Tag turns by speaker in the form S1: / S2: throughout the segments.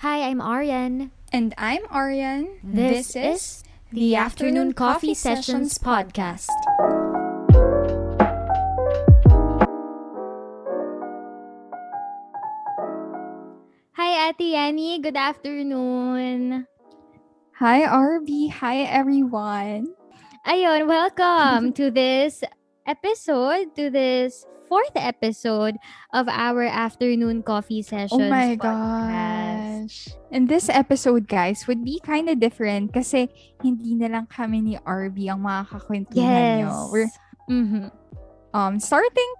S1: Hi, I'm Aryan.
S2: And I'm Aryan.
S1: This, is the Afternoon Coffee Sessions podcast. Hi, Ate Yanni. Good afternoon.
S2: Hi, RB. Hi, everyone.
S1: Ayun, welcome to this episode, to this fourth episode of our Afternoon Coffee oh Sessions
S2: Oh my
S1: podcast.
S2: Gosh. And this episode, guys, would be kind of different kasi hindi na lang kami ni RB ang makakakwentuhan
S1: Yes.
S2: nyo. We're
S1: Mhm.
S2: um, starting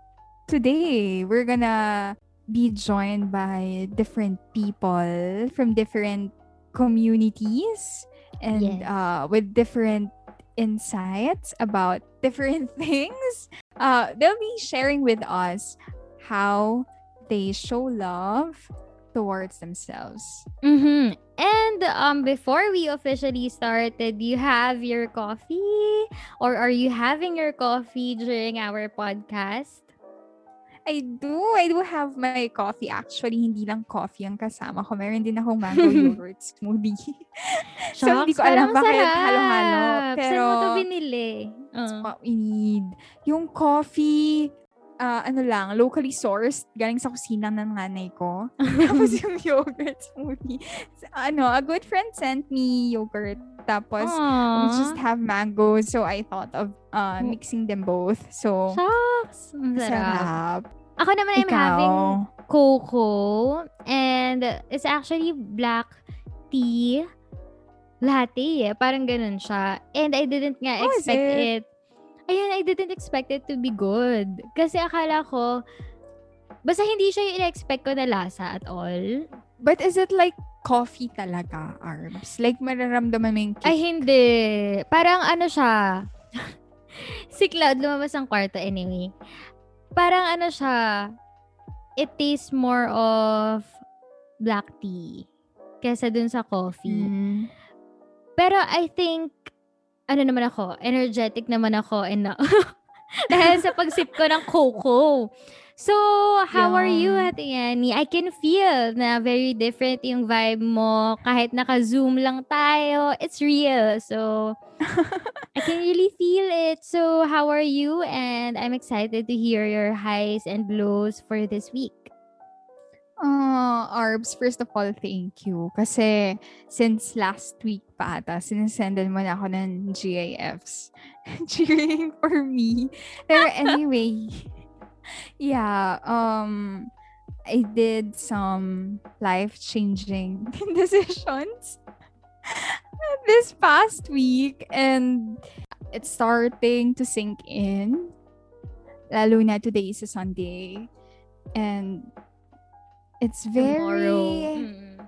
S2: today, we're gonna be joined by different people from different communities and
S1: Yes.
S2: uh, with different insights about different things. Uh, they'll be sharing with us how they show love towards themselves.
S1: Mm-hmm. And um, before we officially started, you have your coffee? Or are you having your coffee during our podcast?
S2: I do. I do have my coffee. Actually, hindi lang coffee ang kasama ko. Meron din akong mango yogurt smoothie. so, hindi ko alam bakit
S1: sarap.
S2: halo-halo. Pero,
S1: Saan mo to binili? Uh.
S2: what we need. Yung coffee, ah, ano lang, locally sourced, galing sa kusina ng nanay ko. Tapos yung yogurt smoothie. Ano, a good friend sent me yogurt. Tapos, we just
S1: Aww.
S2: have mango. So, I thought of uh, mixing them both. So,
S1: Shucks. Sarap. Ako naman, I'm
S2: Ikaw?
S1: having cocoa. And it's actually black tea latte eh. Parang ganun siya. And I didn't nga
S2: is
S1: expect
S2: it?
S1: it. Ayun, I didn't expect it to be good. Kasi akala ko, basta hindi siya yung in-expect ko na lasa at all.
S2: But is it like coffee talaga, Arbs? Like, mararamdaman mo yung kick?
S1: Ay, hindi. Parang ano siya. si Cloud lumabas ang kwarto anyway. Parang ano siya. It tastes more of black tea kesa dun sa coffee.
S2: Mm.
S1: Pero I think, ano naman ako, energetic naman ako and na- dahil sa pagsip ko ng cocoa. So, how are you,
S2: Yeah.
S1: Ate Yanni? I can feel na very different yung vibe mo. Kahit naka-zoom lang tayo, it's real. So, I can really feel it. So, how are you? And I'm excited to hear your highs and lows for this week.
S2: Uh, Arbs, first of all, thank you. Kasi since last week pa ata, sinisendan mo na ako ng GIFs. Cheering for me. Pero anyway, yeah, um, I did some life-changing decisions this past week and it's starting to sink in. Lalo na today is a Sunday. And it's very
S1: Mm.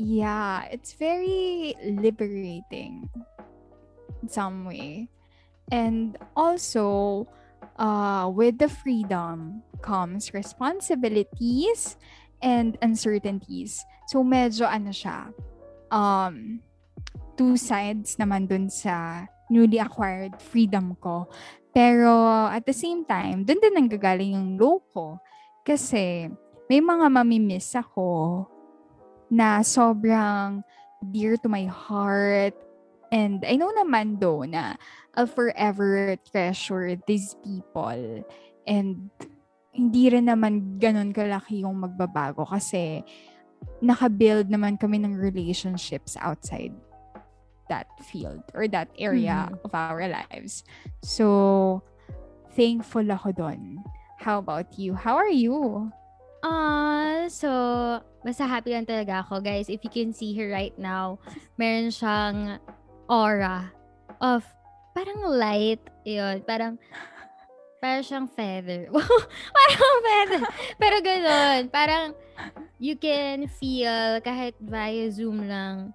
S2: yeah, it's very liberating in some way. And also, uh, with the freedom comes responsibilities and uncertainties. So, medyo ano siya, um, two sides naman dun sa newly acquired freedom ko. Pero, at the same time, dun din nanggagaling yung low ko. Kasi, may mga mamimiss ako na sobrang dear to my heart. And I know naman do na I'll forever treasure these people. And hindi rin naman ganun kalaki yung magbabago kasi nakabuild naman kami ng relationships outside that field or that area of our lives. So, thankful ako doon. How about you? How are you?
S1: Ah, so, basta happy lang talaga ako. Guys, if you can see her right now, meron siyang aura of parang light. Yun, parang parang siyang feather. parang feather. Pero ganun, parang you can feel kahit via Zoom lang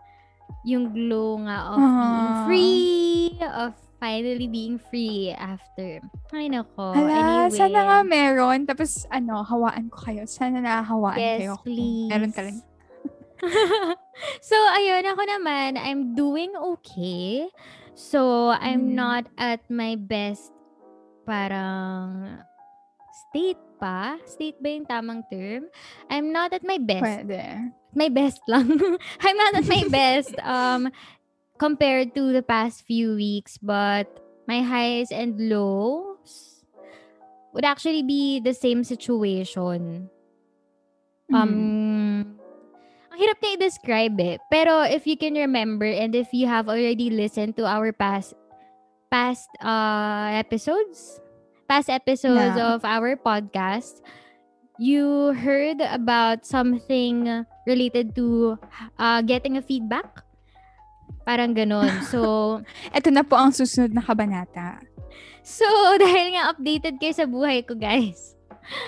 S1: yung glow nga of being
S2: Ah.
S1: free, of finally being free after. Ay, nako.
S2: Hala,
S1: anyway.
S2: sana nga meron. Tapos, ano, hawaan ko kayo. Sana nakahawaan
S1: Yes,
S2: kayo.
S1: please.
S2: Meron ka lang.
S1: so, ayun, ako naman, I'm doing okay. So, I'm
S2: Mm.
S1: not at my best parang state pa. State ba yung tamang term? I'm not at my best
S2: Pwede.
S1: my best lang. I'm not at my best um compared to the past few weeks, but my highs and lows would actually be the same situation.
S2: Mm.
S1: Um ang hirap na i-describe eh. Pero if you can remember and if you have already listened to our past past uh episodes, past episodes
S2: Yeah.
S1: of our podcast, you heard about something related to uh, getting a feedback. Parang ganon. So,
S2: Ito na po ang susunod na kabanata.
S1: so dahil nga updated kayo sa buhay ko, guys.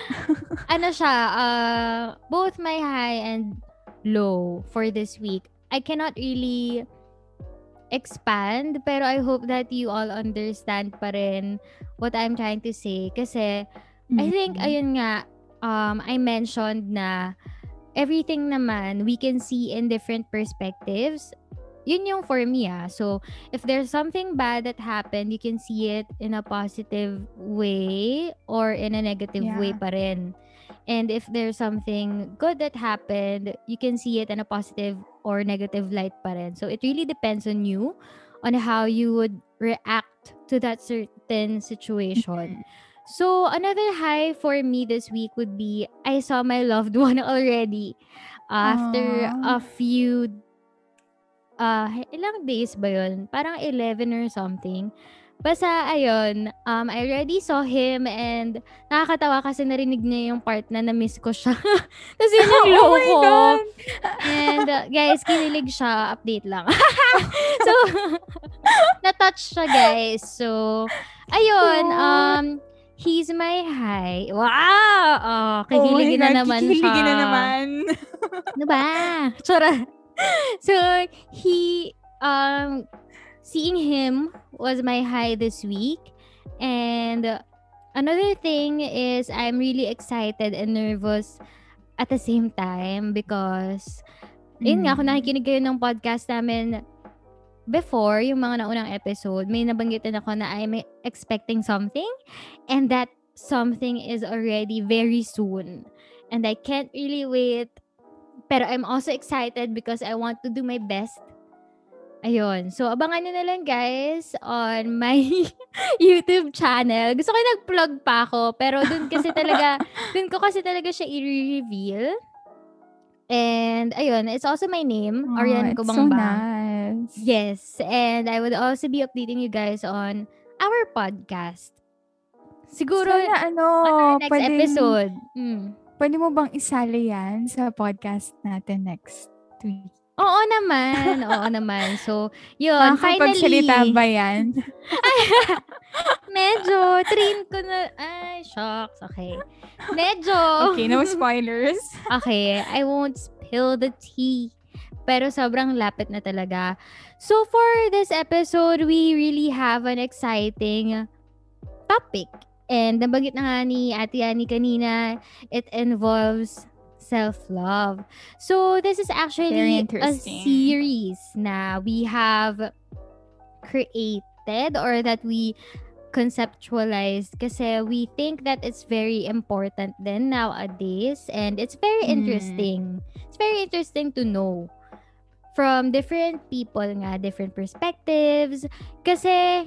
S1: ano siya, uh, both my high and low for this week. I cannot really expand, pero I hope that you all understand pa rin what I'm trying to say. Kasi, I think,
S2: Mhm.
S1: ayun nga, um, I mentioned na everything naman we can see in different perspectives. Yun yung for me ah. So, if there's something bad that happened, you can see it in a positive way or in a negative way
S2: Yeah.
S1: pa rin. And if there's something good that happened, you can see it in a positive or negative light pa rin. So, it really depends on you on how you would react to that certain situation. So, another high for me this week would be I saw my loved one already after a
S2: Aw.
S1: few uh ilang days ba yun? Parang 11 or something. Basta ayun, um I already saw him and nakakatawa kasi narinig niya yung part na na-miss ko siya. Tapos yun yung low
S2: oh
S1: ko. And uh, guys, kinilig siya. Update lang. so, na-touch siya guys. So, ayun, um, he's my high. Wow! Oh,
S2: Oh
S1: kikiligin na
S2: God,
S1: naman siya.
S2: kikiligin na naman.
S1: Ano ba? Tsura. So, he, um, seeing him was my high this week. And another thing is I'm really excited and nervous at the same time because yun nga, kung
S2: Mm.
S1: nakikinig kayo ng podcast namin before, yung mga naunang episode, may nabanggitin ako na I'm expecting something and that something is already very soon. And I can't really wait. Pero I'm also excited because I want to do my best. Ayun. So, abangan nyo na lang guys on my YouTube channel. Gusto ko nag-plug pa ako. Pero dun kasi talaga, dun ko kasi talaga siya i-reveal. And, ayun, it's also my name,
S2: Aw,
S1: Ariane
S2: it's so
S1: Kubangba.
S2: nice.
S1: Yes, and I would also be updating you guys on our podcast. Siguro,
S2: Sana ano,
S1: on our next
S2: pwedeng-
S1: episode. Mm.
S2: Pwede mo bang isali yan sa podcast natin next week?
S1: Oo naman, oo naman. So, yun,
S2: Makakapagsalita
S1: finally.
S2: ba yan?
S1: Medyo, train ko na, ay, shocks, okay. Medyo.
S2: Okay, no spoilers.
S1: Okay, I won't spill the tea. Pero sobrang lapit na talaga. So for this episode, we really have an exciting topic. And nabanggit na nga ni Ate Annie kanina, it involves self-love. So this is actually a series na we have created or that we conceptualized kasi we think that it's very important then nowadays and it's very
S2: Mm.
S1: interesting. It's very interesting to know from different people nga, different perspectives. Kasi,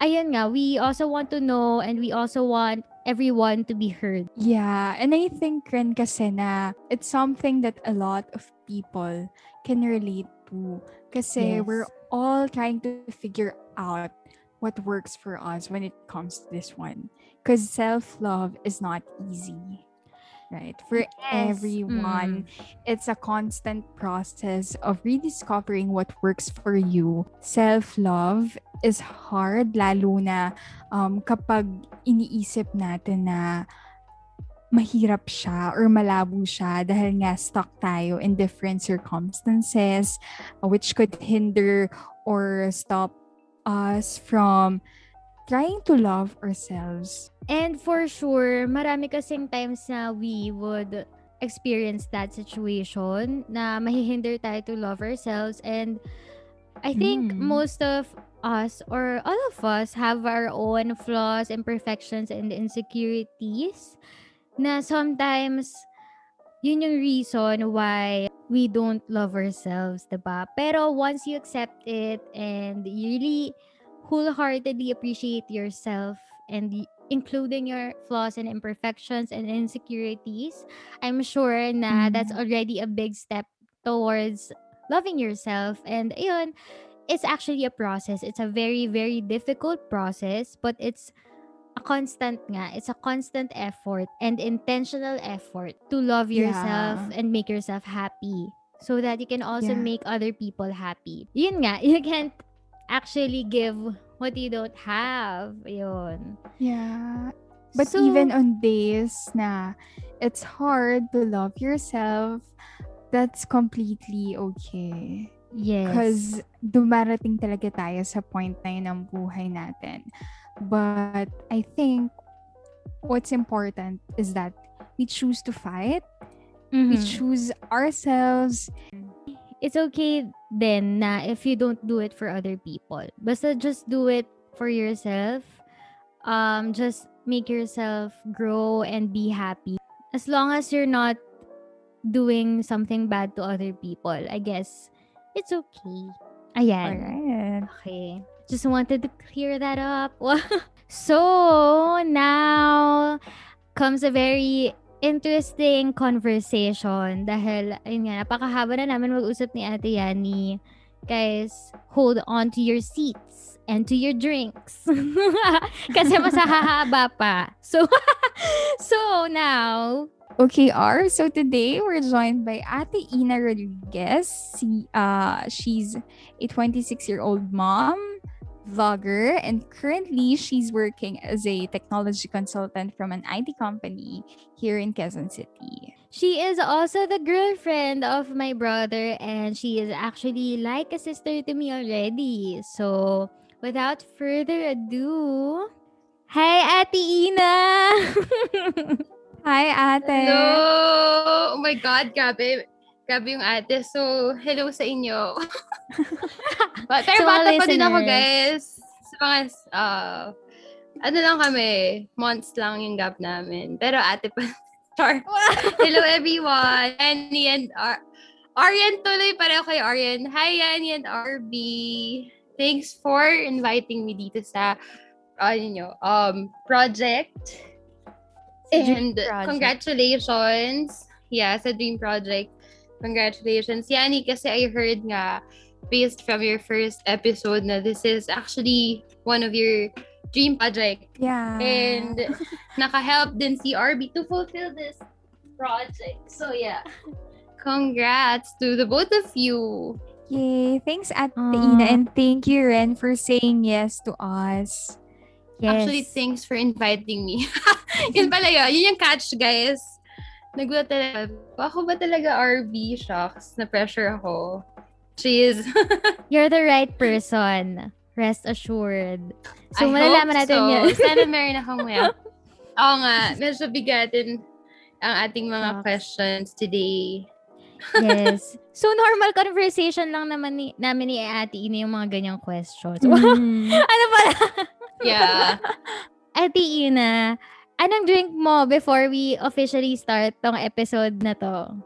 S1: ayun nga, we also want to know and we also want everyone to be heard.
S2: Yeah, and I think rin kasi na it's something that a lot of people can relate to. Kasi
S1: Yes.
S2: we're all trying to figure out what works for us when it comes to this one. Because self-love is not easy. Right? For
S1: Yes.
S2: everyone, it's a constant process of rediscovering what works for you. Self-love is hard, lalo na um, kapag iniisip natin na mahirap siya or malabo siya dahil nga stuck tayo in different circumstances uh, which could hinder or stop us from trying to love ourselves.
S1: And for sure, marami kasing times na we would experience that situation na mahihinder tayo to love ourselves and I think
S2: Mm.
S1: most of us or all of us have our own flaws, imperfections, and insecurities na sometimes yun yung reason why we don't love ourselves, 'di ba? Pero once you accept it and you really wholeheartedly appreciate yourself and y- including your flaws and imperfections and insecurities, I'm sure na that's
S2: Mhm.
S1: already a big step towards loving yourself. And ayun, it's actually a process. It's a very, very difficult process, but it's a constant nga. It's a constant effort and intentional effort to love yourself
S2: Yeah.
S1: and make yourself happy so that you can also
S2: Yeah.
S1: make other people happy. Yun nga, you can't actually give what you don't have. Yun.
S2: Yeah. But
S1: So-
S2: even on days na it's hard to love yourself, that's completely okay.
S1: Yes.
S2: Because dumarating talaga tayo sa point na yun ng buhay natin. But I think what's important is that we choose to fight. We
S1: Mhm.
S2: choose ourselves.
S1: It's okay then na if you don't do it for other people. Basta just do it for yourself. Um, just make yourself grow and be happy. As long as you're not doing something bad to other people, I guess it's okay. Ayan.
S2: Alright.
S1: Okay. Just wanted to clear that up. so, now comes a very interesting conversation dahil, ayun nga, napakahaba na namin mag-usap ni Ate Yani. Guys, hold on to your seats and to your drinks. Kasi mas hahaba pa. So, so now,
S2: Okay, R. So today we're joined by Ate Ina Rodriguez. She, uh, she's a 26-year-old mom, vlogger, and currently she's working as a technology consultant from an IT company here in Quezon City.
S1: She is also the girlfriend of my brother, and she is actually like a sister to me already. So, without further ado, hi, Ate Ina!
S2: Hi, Ate.
S3: Hello! Oh my God, grabe. Grabe yung ate. So, hello sa inyo. But, pero
S1: all
S3: bata pa din ako, guys. Sa mga, uh, ano lang kami, months lang yung gap namin. Pero ate pa. Char. hello, everyone. Yanni and Ar Arian tuloy pareho kay Arian. Hi, Yanni and RB. Thanks for inviting me dito sa, ano nyo, um, project. And
S1: Project.
S3: congratulations. Yeah, sa Dream Project. Congratulations. Yani, kasi I heard nga, based from your first episode na this is actually one of your dream project.
S2: Yeah.
S3: And naka-help din si RB to fulfill this project. So yeah. Congrats to the both of you.
S2: Yay. Thanks, Ate
S1: Aw.
S2: Ina. And thank you, Ren, for saying yes to us.
S1: yes.
S3: Actually, thanks for inviting me. yun pala yun. Yun yung catch, guys. Nagulat talaga. Ako ba talaga RB? Shocks. Na-pressure ako. Cheese.
S1: You're the right person. Rest assured. So,
S3: I
S1: malalaman natin
S3: so.
S1: yun.
S3: Sana meron akong maya. Oo nga. Medyo bigatin ang ating mga
S1: Shocks.
S3: questions today.
S1: yes. So, normal conversation lang naman ni, namin ni Ate Ina yung mga ganyang questions.
S2: Mhm.
S1: ano pala?
S3: Yeah.
S1: Ate Ina, anong drink mo before we officially start tong episode na to?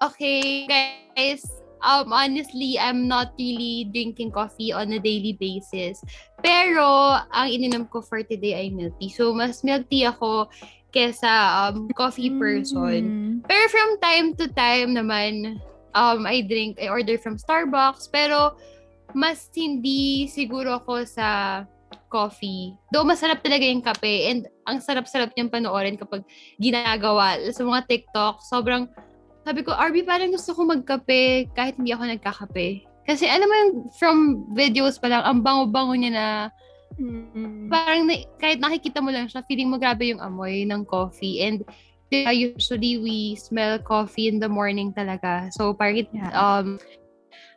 S3: Okay, guys. Um, honestly, I'm not really drinking coffee on a daily basis. Pero, ang ininom ko for today ay milk tea. So, mas milk tea ako kesa um, coffee person.
S2: Mhm.
S3: Pero from time to time naman, um, I drink, I order from Starbucks. Pero, mas hindi siguro ako sa coffee. Though masarap talaga yung kape and ang sarap-sarap niyang panoorin kapag ginagawa sa mga TikTok. Sobrang, sabi ko, RB, parang gusto ko magkape kahit hindi ako nagkakape. Kasi alam mo yung from videos pa lang, ang bango-bango niya na
S2: Mhm.
S3: parang na, kahit nakikita mo lang siya, feeling mo grabe yung amoy ng coffee. And uh, usually we smell coffee in the morning talaga. So parang it,
S2: Yeah.
S3: um,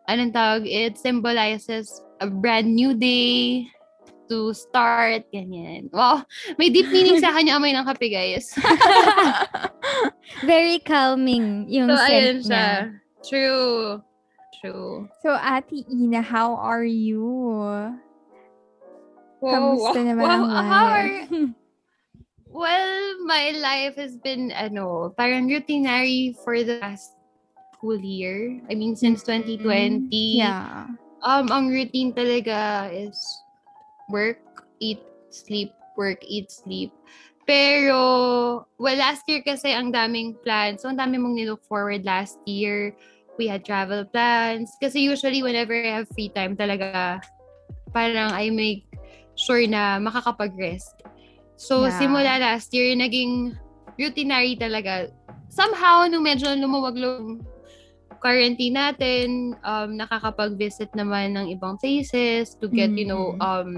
S3: anong tawag, it symbolizes a brand new day to start, ganyan. Wow, may deep meaning sa akin yung amoy ng kape, guys.
S1: Very calming yung
S3: so,
S1: scent
S3: ayun
S1: niya.
S3: siya. True. True.
S2: So, Ate Ina, how are you?
S3: Wow,
S2: Kamusta
S3: wow,
S2: naman
S3: wow,
S2: ang
S3: how
S2: life?
S3: are- well, my life has been, ano, parang routinary for the past whole year. I mean, since 2020.
S2: Yeah.
S3: Um, ang routine talaga is work, eat, sleep, work, eat, sleep. Pero, well, last year kasi ang daming plans. So, ang dami mong nilook forward last year. We had travel plans. Kasi usually, whenever I have free time talaga, parang I make sure na makakapag-rest. So,
S2: Yeah.
S3: simula last year, naging routinary talaga. Somehow, nung medyo lumuwag-lumag quarantine natin, um, nakakapag-visit naman ng ibang places to get, you know,
S2: Mhm.
S3: um,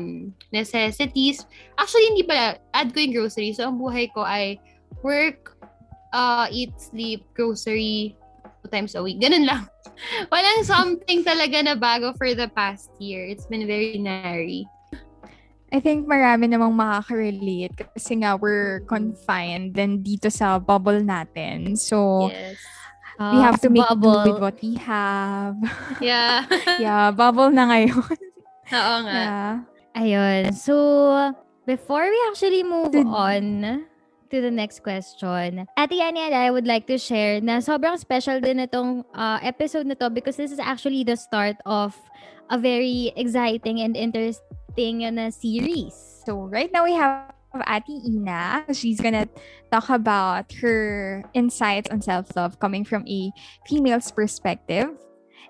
S3: necessities. Actually, hindi pala. Add ko yung grocery. So, ang buhay ko ay work, uh, eat, sleep, grocery, two times a week. Ganun lang. Walang something talaga na bago for the past year. It's been very ordinary.
S2: I think marami namang makaka-relate kasi nga we're confined then dito sa bubble natin. So,
S3: Yes.
S2: We have to make do
S1: bubble.
S2: with what we have.
S3: Yeah.
S2: yeah, bubble na ngayon.
S3: Oo nga.
S2: yeah.
S1: Ayun. So, before we actually move
S2: Did-
S1: on to the next question, Ate Yani and I would like to share na sobrang special din itong uh, episode na to because this is actually the start of a very exciting and interesting na series.
S2: So right now we have Ati Ina. She's gonna talk about her insights on self-love coming from a female's perspective.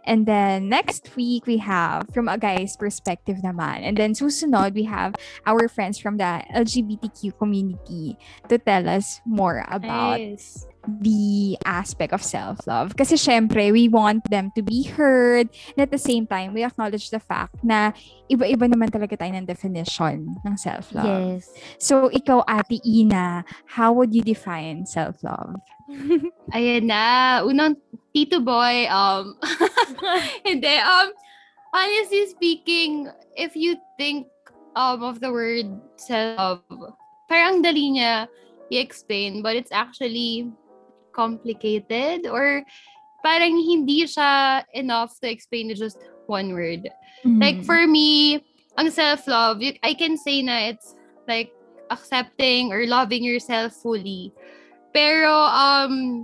S2: And then next week we have from a guy's perspective naman. And then susunod we have our friends from the LGBTQ community to tell us more about
S3: Nice.
S2: The aspect of self-love. Kasi syempre, we want them to be heard. And at the same time, we acknowledge the fact na iba-iba naman talaga tayo ng definition ng self-love.
S1: Yes.
S2: So, ikaw, Ate Ina, how would you define self-love?
S3: Ayan na. Unang Tito Boy, um, hindi, um, honestly speaking, if you think um, of the word self, parang dali niya i-explain, but it's actually complicated or parang hindi siya enough to explain in just one word. Like
S2: Mm.
S3: for me, ang self-love, I can say na it's like accepting or loving yourself fully. Pero um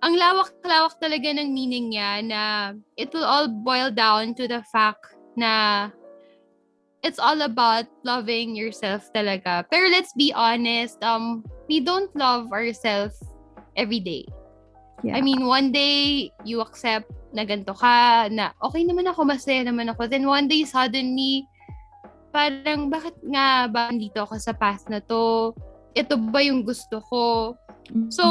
S3: ang lawak-lawak talaga ng meaning niya na it will all boil down to the fact na it's all about loving yourself talaga. Pero let's be honest, um we don't love ourselves every day.
S2: Yeah.
S3: I mean, one day, you accept na ganito ka, na okay naman ako, masaya naman ako. Then one day, suddenly, parang bakit nga ba dito ako sa path na to? Ito ba yung gusto ko? So,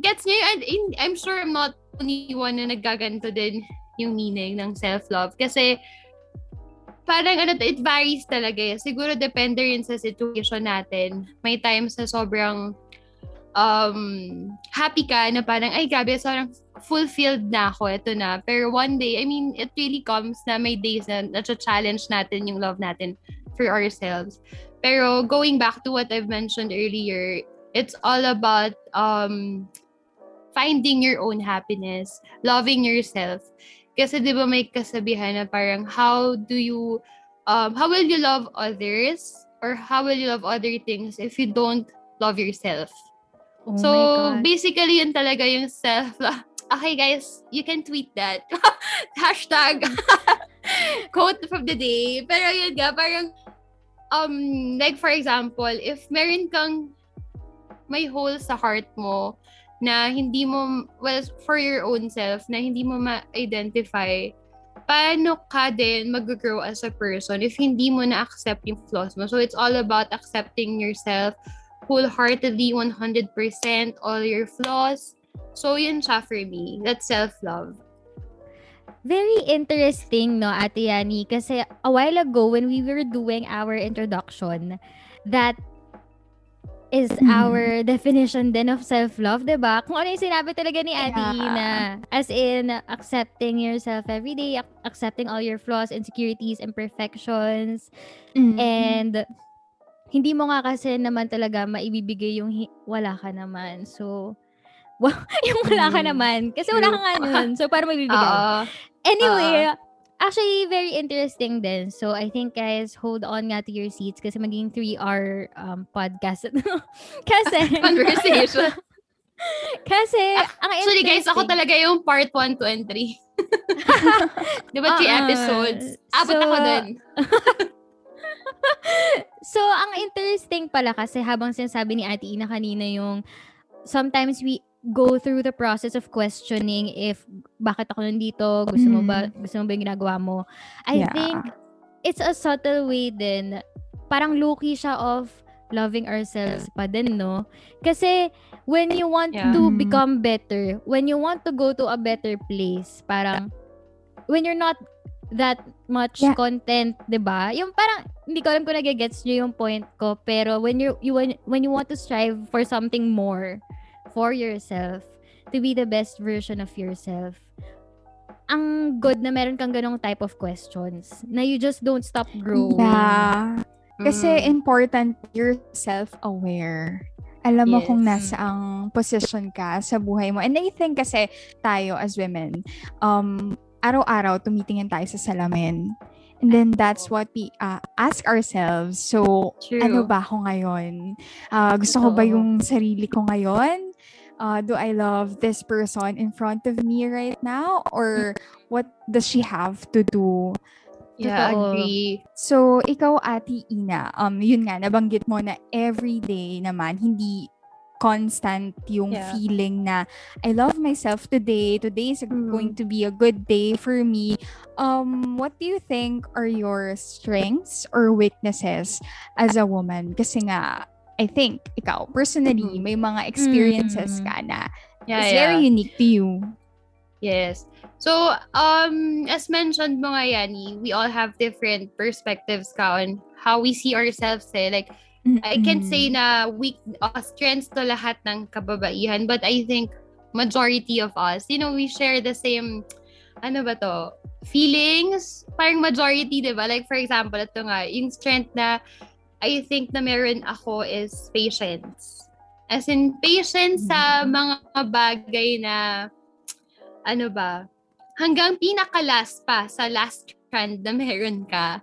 S3: gets niyo, and I'm sure I'm not only one na naggaganto din yung meaning ng self-love. Kasi, parang ano, it varies talaga eh. Siguro depende rin sa situation natin. May times na sobrang um, happy ka na parang, ay grabe, sobrang fulfilled na ako, ito na. Pero one day, I mean, it really comes na may days na na-challenge natin yung love natin for ourselves. Pero going back to what I've mentioned earlier, it's all about um, finding your own happiness, loving yourself. Kasi di ba may kasabihan na parang how do you, um, how will you love others or how will you love other things if you don't love yourself?
S1: Oh
S3: so, basically, yun talaga yung self Okay, guys, you can tweet that. Hashtag quote from the day. Pero yun nga, parang, um, like for example, if meron kang may hole sa heart mo na hindi mo, well, for your own self, na hindi mo ma-identify, paano ka din mag-grow as a person if hindi mo na-accept yung flaws mo. So, it's all about accepting yourself wholeheartedly, 100%, all your flaws. So, yun siya for me. That's self-love.
S1: Very interesting, no, Ate Yani? Kasi a while ago, when we were doing our introduction, that is
S2: Mm.
S1: our definition din of self-love, 'di ba? Kung ano yung sinabi talaga ni Ate
S2: Yeah.
S1: Ina. As in, accepting yourself every day, ac- accepting all your flaws, insecurities, imperfections,
S2: Mm.
S1: and hindi mo nga kasi naman talaga maibibigay yung hi- wala ka naman. So, wow, yung wala ka
S3: Mm,
S1: naman. Kasi wala ka nga nun. So, para maibibigay.
S3: Oo.
S1: Anyway, actually, very interesting din. So, I think guys, hold on nga to your seats kasi maging 3-hour um, podcast. kasi,
S3: Conversation.
S1: kasi, ang
S3: Actually, guys, ako talaga yung part 1, 2, and 3. Di ba, 3
S1: Ah,
S3: episodes? Abot
S1: so-
S3: ako dun.
S1: So, ang interesting pala kasi habang sinasabi ni Ate Ina kanina yung sometimes we go through the process of questioning if bakit ako nandito, gusto mo ba, gusto mo ba yung ginagawa mo. I
S2: Yeah.
S1: think it's a subtle way din. Parang low-key siya of loving ourselves pa din, no? Kasi when you want
S3: Yeah.
S1: to
S2: Mhm.
S1: become better, when you want to go to a better place, parang when you're not that much
S2: Yeah.
S1: content, 'di ba? Yung parang hindi ko alam kung nagigets niyo yung point ko, pero when you you when, when you want to strive for something more for yourself, to be the best version of yourself, ang good na meron kang ganong type of questions na you just don't stop growing.
S2: Yeah. Kasi
S3: Mm.
S2: important you're self-aware. Alam mo kung nasa ang position ka sa buhay mo. And I think kasi tayo as women, um, araw-araw tumitingin tayo sa salamin. And then that's what we uh, ask ourselves. So,
S3: True.
S2: ano ba ako ngayon? Ah, gusto ko ba yung sarili ko ngayon? Ah, do I love this person in front of me right now? Or what does she have to do
S3: Yeah,
S1: Totoo.
S3: agree.
S2: So, ikaw, Ate Ina, um, yun nga, nabanggit mo na everyday naman, hindi constant yung
S3: Yeah.
S2: feeling na I love myself today. Today is
S3: Mhm.
S2: going to be a good day for me. Um, what do you think are your strengths or weaknesses as a woman? Kasi nga, I think, ikaw, personally,
S3: Mhm.
S2: may mga experiences
S1: Mhm.
S2: ka na
S3: Yeah,
S2: it's
S3: yeah.
S2: very unique to you.
S3: Yes. So, um, as mentioned mo nga, Yani, we all have different perspectives ka on how we see ourselves eh. Like, I can't
S2: Mm-mm.
S3: say na weak, uh, strengths to lahat ng kababaihan, but I think majority of us, you know, we share the same, ano ba to, feelings, parang majority, di ba? Like, for example, ito nga, yung strength na I think na meron ako is patience. As in, patience sa mga bagay na, ano ba, hanggang pinaka-last pa, sa last strand na meron ka,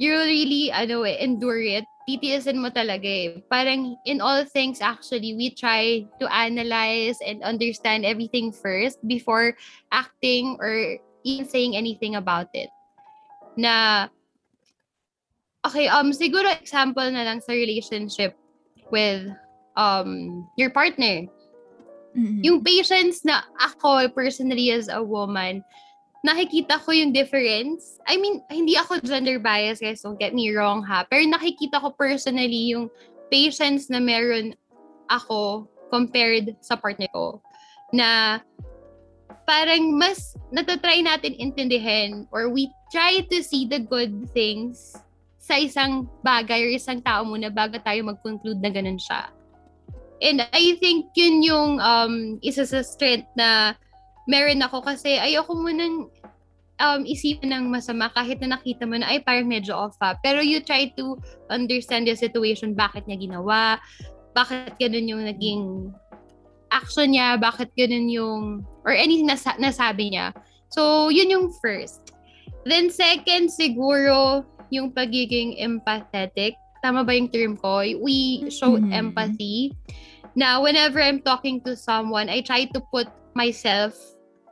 S3: you really, ano eh, endure it. Titiisin mo talaga eh. Parang in all things actually, we try to analyze and understand everything first before acting or even saying anything about it. Na, okay, um, siguro example na lang sa relationship with um your partner.
S2: Mm-mm.
S3: Yung patience na ako personally as a woman, nakikita ko yung difference. I mean, hindi ako gender biased guys, don't get me wrong ha. Pero nakikita ko personally yung patience na meron ako compared sa partner ko. Na parang mas natatry natin intindihin or we try to see the good things sa isang bagay or isang tao muna bago tayo mag-conclude na ganun siya. And I think yun yung um, isa sa strength na meron ako kasi ayoko munang um, isipin ng masama kahit na nakita mo na ay parang medyo off ha. Pero you try to understand the situation, bakit niya ginawa, bakit ganun yung naging action niya, bakit ganun yung, or anything na nasa- nasabi niya. So, yun yung first. Then second, siguro, yung pagiging empathetic. Tama ba yung term ko? We show
S2: Mhm.
S3: empathy. Now, whenever I'm talking to someone, I try to put myself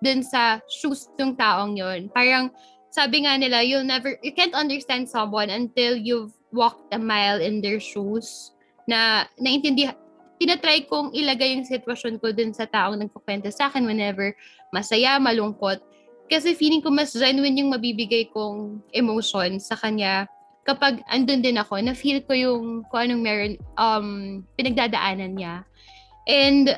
S3: dun sa shoes ng taong yon. Parang, sabi nga nila, you'll never, you can't understand someone until you've walked a mile in their shoes. Na, naintindihan, tinatry kong ilagay yung sitwasyon ko dun sa taong nagkukwento sa akin whenever masaya, malungkot. Kasi feeling ko mas genuine yung mabibigay kong emotion sa kanya kapag andun din ako, na feel ko yung kung anong meron, um, pinagdadaanan niya. And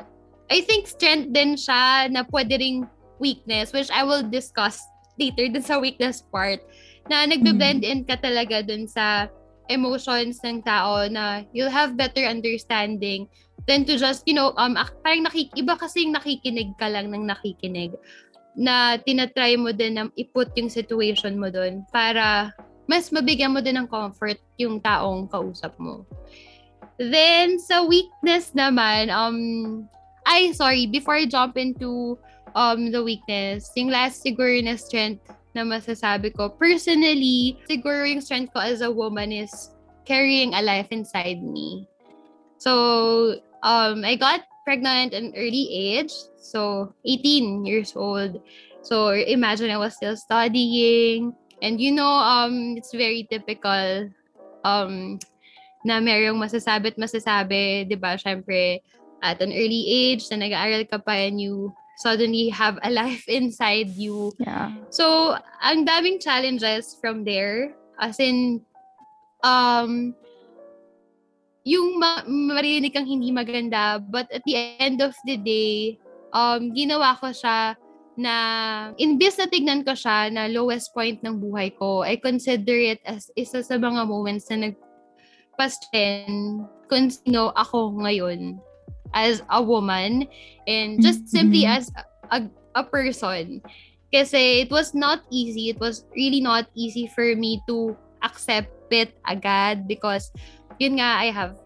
S3: I think strength din siya na pwede ring weakness, which I will discuss later dun sa weakness part, na nagbe-blend in ka talaga dun sa emotions ng tao na you'll have better understanding than to just, you know, um, parang nakik iba kasi yung nakikinig ka lang ng nakikinig na tinatry mo din na iput yung situation mo dun para mas mabigyan mo din ng comfort yung taong kausap mo. Then, sa weakness naman, um, ay, sorry, before I jump into um, the weakness, yung last siguro na strength na masasabi ko. Personally, siguro yung strength ko as a woman is carrying a life inside me. So, um, I got pregnant at an early age. So, 18 years old. So, imagine I was still studying. And you know, um, it's very typical um, na merong masasabi at masasabi, di ba? Siyempre, at an early age, na nag-aaral ka pa and you suddenly have a life inside you.
S2: Yeah.
S3: So, ang daming challenges from there. As in, um, yung ma- marinig kang hindi maganda, but at the end of the day, um, ginawa ko siya na, imbis na tignan ko siya na lowest point ng buhay ko, I consider it as isa sa mga moments na nagpasten kung sino ako ngayon as a woman and just simply
S2: Mhm.
S3: as a, a person. Kasi it was not easy. It was really not easy for me to accept it agad because yun nga, I have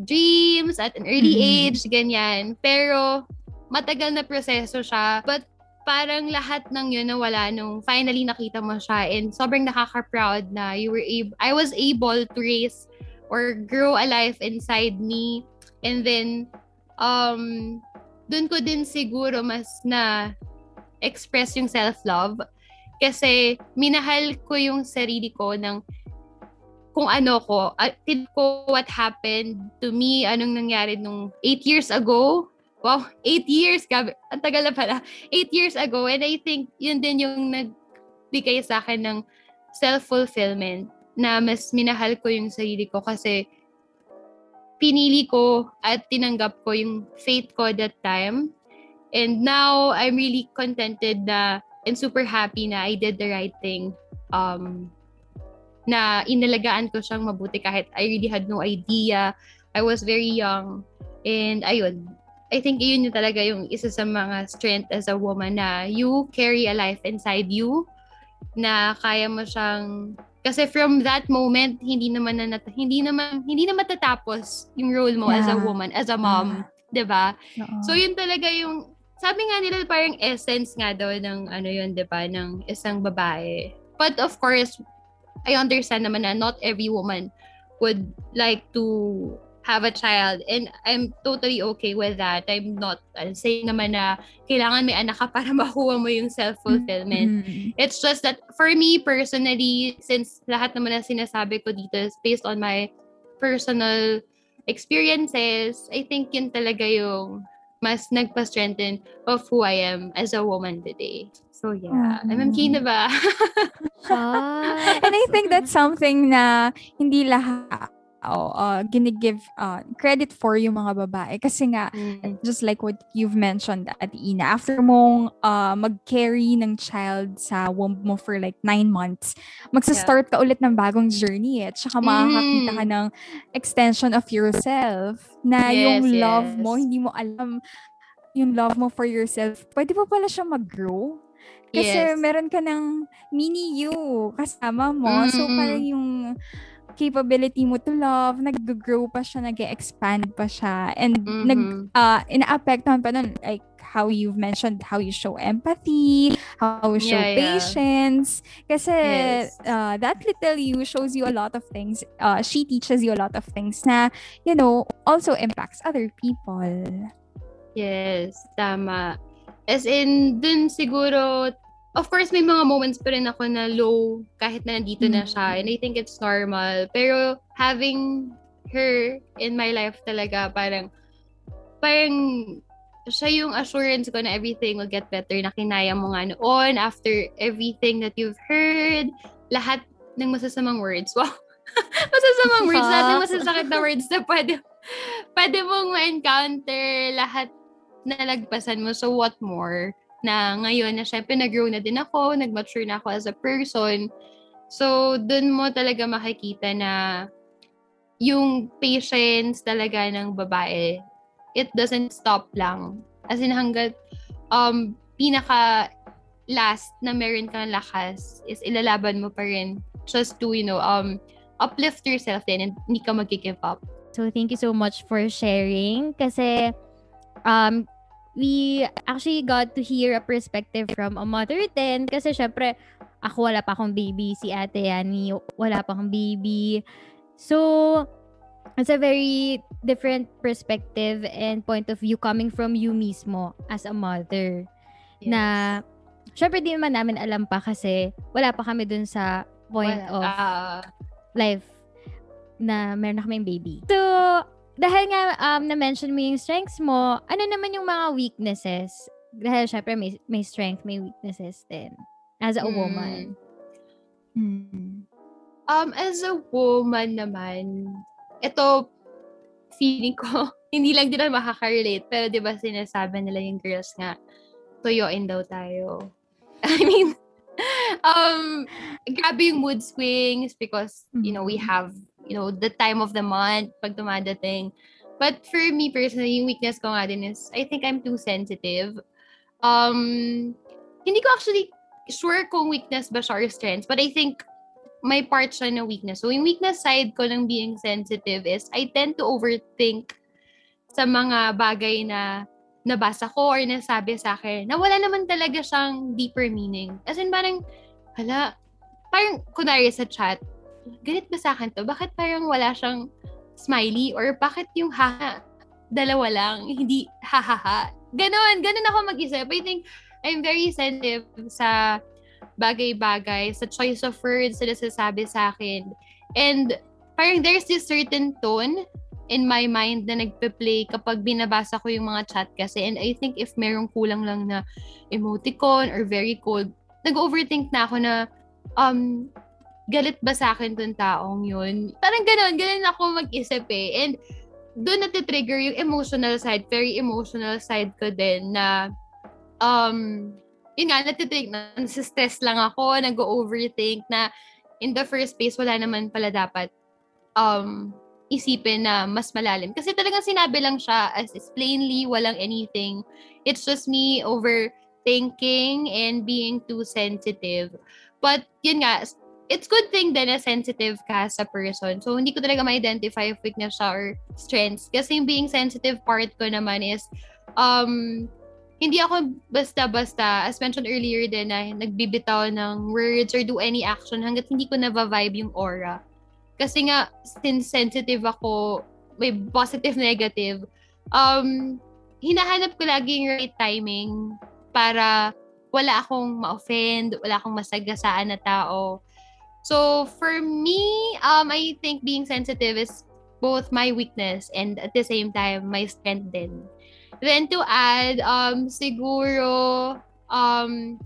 S3: dreams at an early
S2: Mhm.
S3: age, ganyan. Pero matagal na proseso siya. But parang lahat ng yun nawala nung finally nakita mo siya and sobrang nakaka-proud na you were able, I was able to raise or grow a life inside me And then, um, dun ko din siguro mas na express yung self-love. Kasi minahal ko yung sarili ko ng kung ano ko. At ko what happened to me, anong nangyari nung 8 years ago. Wow, 8 years. Gabi, ang tagal na pala. 8 years ago. And I think yun din yung nagbigay sa akin ng self-fulfillment na mas minahal ko yung sarili ko kasi pinili ko at tinanggap ko yung faith ko that time. And now, I'm really contented na and super happy na I did the right thing. Um, na inalagaan ko siyang mabuti kahit I really had no idea. I was very young. And ayun, I think yun yung talaga yung isa sa mga strength as a woman na you carry a life inside you na kaya mo siyang kasi from that moment hindi naman na nat- hindi naman hindi na matatapos yung role mo as a
S2: Yeah.
S3: woman, as a mom, 'di ba? So yun talaga yung sabi nga nila parang essence nga daw ng ano yun, 'di ba, ng isang babae. But of course, I understand naman na not every woman would like to have a child and I'm totally okay with that. I'm not I'm saying naman na kailangan may anak ka para makuha mo yung self-fulfillment.
S2: Mhm.
S3: It's just that for me personally, since lahat naman na sinasabi ko dito is based on my personal experiences, I think yun talaga yung mas nagpa-strengthen of who I am as a woman today. So yeah,
S2: Mhm.
S3: I'm keen na ba?
S1: Shot.
S2: And I think that's something na hindi lahat oh, uh, ginigive uh, credit for yung mga babae. Kasi nga,
S3: Mm.
S2: just like what you've mentioned at Ina, after mong uh, mag-carry ng child sa womb mo for like nine months, magsa-start ka ulit ng bagong journey eh. Tsaka makakakita ka
S3: Mm.
S2: ng extension of yourself na yung
S3: Yes,
S2: love
S3: yes.
S2: mo, hindi mo alam yung love mo for yourself. Pwede pa pala siya mag-grow. Kasi
S3: Yes.
S2: meron ka ng mini you kasama mo. So,
S3: Mm-mm.
S2: parang yung capability mo to love, nag-grow pa siya, nag expand pa siya. And nag,
S3: Mhm.
S2: uh, ina-apektuhan pa nun, like, how you've mentioned, how you show empathy, how you show
S3: Yeah, yeah.
S2: patience. Kasi,
S3: Yes.
S2: uh, that little you shows you a lot of things. Uh, she teaches you a lot of things na, you know, also impacts other people.
S3: Yes, tama. As in, dun siguro, of course, may mga moments pa rin ako na low kahit na nandito na siya. And I think it's normal. Pero having her in my life talaga, parang, parang, siya yung assurance ko na everything will get better na kinaya mo nga noon after everything that you've heard. Lahat ng masasamang words. Wow. masasamang words. Lahat ng masasakit na words na pwede, pwede mong ma-encounter. Lahat nalagpasan mo. So what more? Na ngayon na syempre nag-grow na din ako, nag-mature na ako as a person. So dun mo talaga makikita na yung patience talaga ng babae, it doesn't stop lang. As in hanggat um, pinaka last na meron kang lakas is ilalaban mo pa rin just to, you know, um, uplift yourself din and hindi ka mag-give up.
S1: So, thank you so much for sharing. Kasi, um, we actually got to hear a perspective from a mother then kasi syempre ako wala pa akong baby, si Ate Yani wala pa akong baby. So, it's a very different perspective and point of view coming from you mismo as a mother. Na, syempre di naman namin alam pa kasi wala pa kami dun sa point
S3: Wala.
S1: of
S3: Ah,
S1: life na meron na kaming baby. So, dahil nga um, na-mention mo yung strengths mo, ano naman yung mga weaknesses? Dahil syempre may, may strength, may weaknesses din as a
S3: Mm.
S1: woman.
S2: Mm.
S3: Um, as a woman naman, ito, feeling ko, hindi lang din ako makaka-relate. Pero di ba sinasabi nila yung girls nga, tuyuin daw tayo. I mean, um, grabe yung mood swings because, you know, we
S2: Mhm.
S3: have, you know, the time of the month pag dumadating. But for me personally, yung weakness ko nga din is, I think I'm too sensitive. Um, hindi ko actually sure kung weakness ba siya or strength, but I think may part siya na weakness. So, yung weakness side ko ng being sensitive is I tend to overthink sa mga bagay na nabasa ko or nasabi sa akin na wala naman talaga siyang deeper meaning. As in, parang, hala, parang, kunwari sa chat, ganit ba sa akin to? Bakit parang wala siyang smiley? Or bakit yung ha dalawa lang, hindi ha-ha-ha? Ganon, ganon ako mag-isip. I think, I'm very sensitive sa bagay-bagay, sa choice of words na nasasabi sa akin. And parang there's this certain tone in my mind na nagpe-play kapag binabasa ko yung mga chat kasi. And I think if merong kulang lang na emoticon or very cold, nag-overthink na ako na um, galit ba sa akin tong taong yun? Parang ganon, ganon ako mag-isip eh. And doon natitrigger yung emotional side, very emotional side ko din na um, yun nga, natitrigger, na, stress lang ako, nag-overthink na in the first place, wala naman pala dapat um, isipin na mas malalim. Kasi talagang sinabi lang siya as is plainly, walang anything. It's just me overthinking and being too sensitive. But yun nga, it's good thing din na sensitive ka sa person. So, hindi ko talaga ma-identify if weakness siya or strengths. Kasi yung being sensitive part ko naman is, um, hindi ako basta-basta, as mentioned earlier din, na nagbibitaw ng words or do any action hanggat hindi ko na-vibe yung aura. Kasi nga, since sensitive ako, may positive, negative, um, hinahanap ko lagi yung right timing para wala akong ma-offend, wala akong masagasaan na tao. So, for me, um, I think being sensitive is both my weakness and at the same time, my strength din. Then to add, um, siguro, um,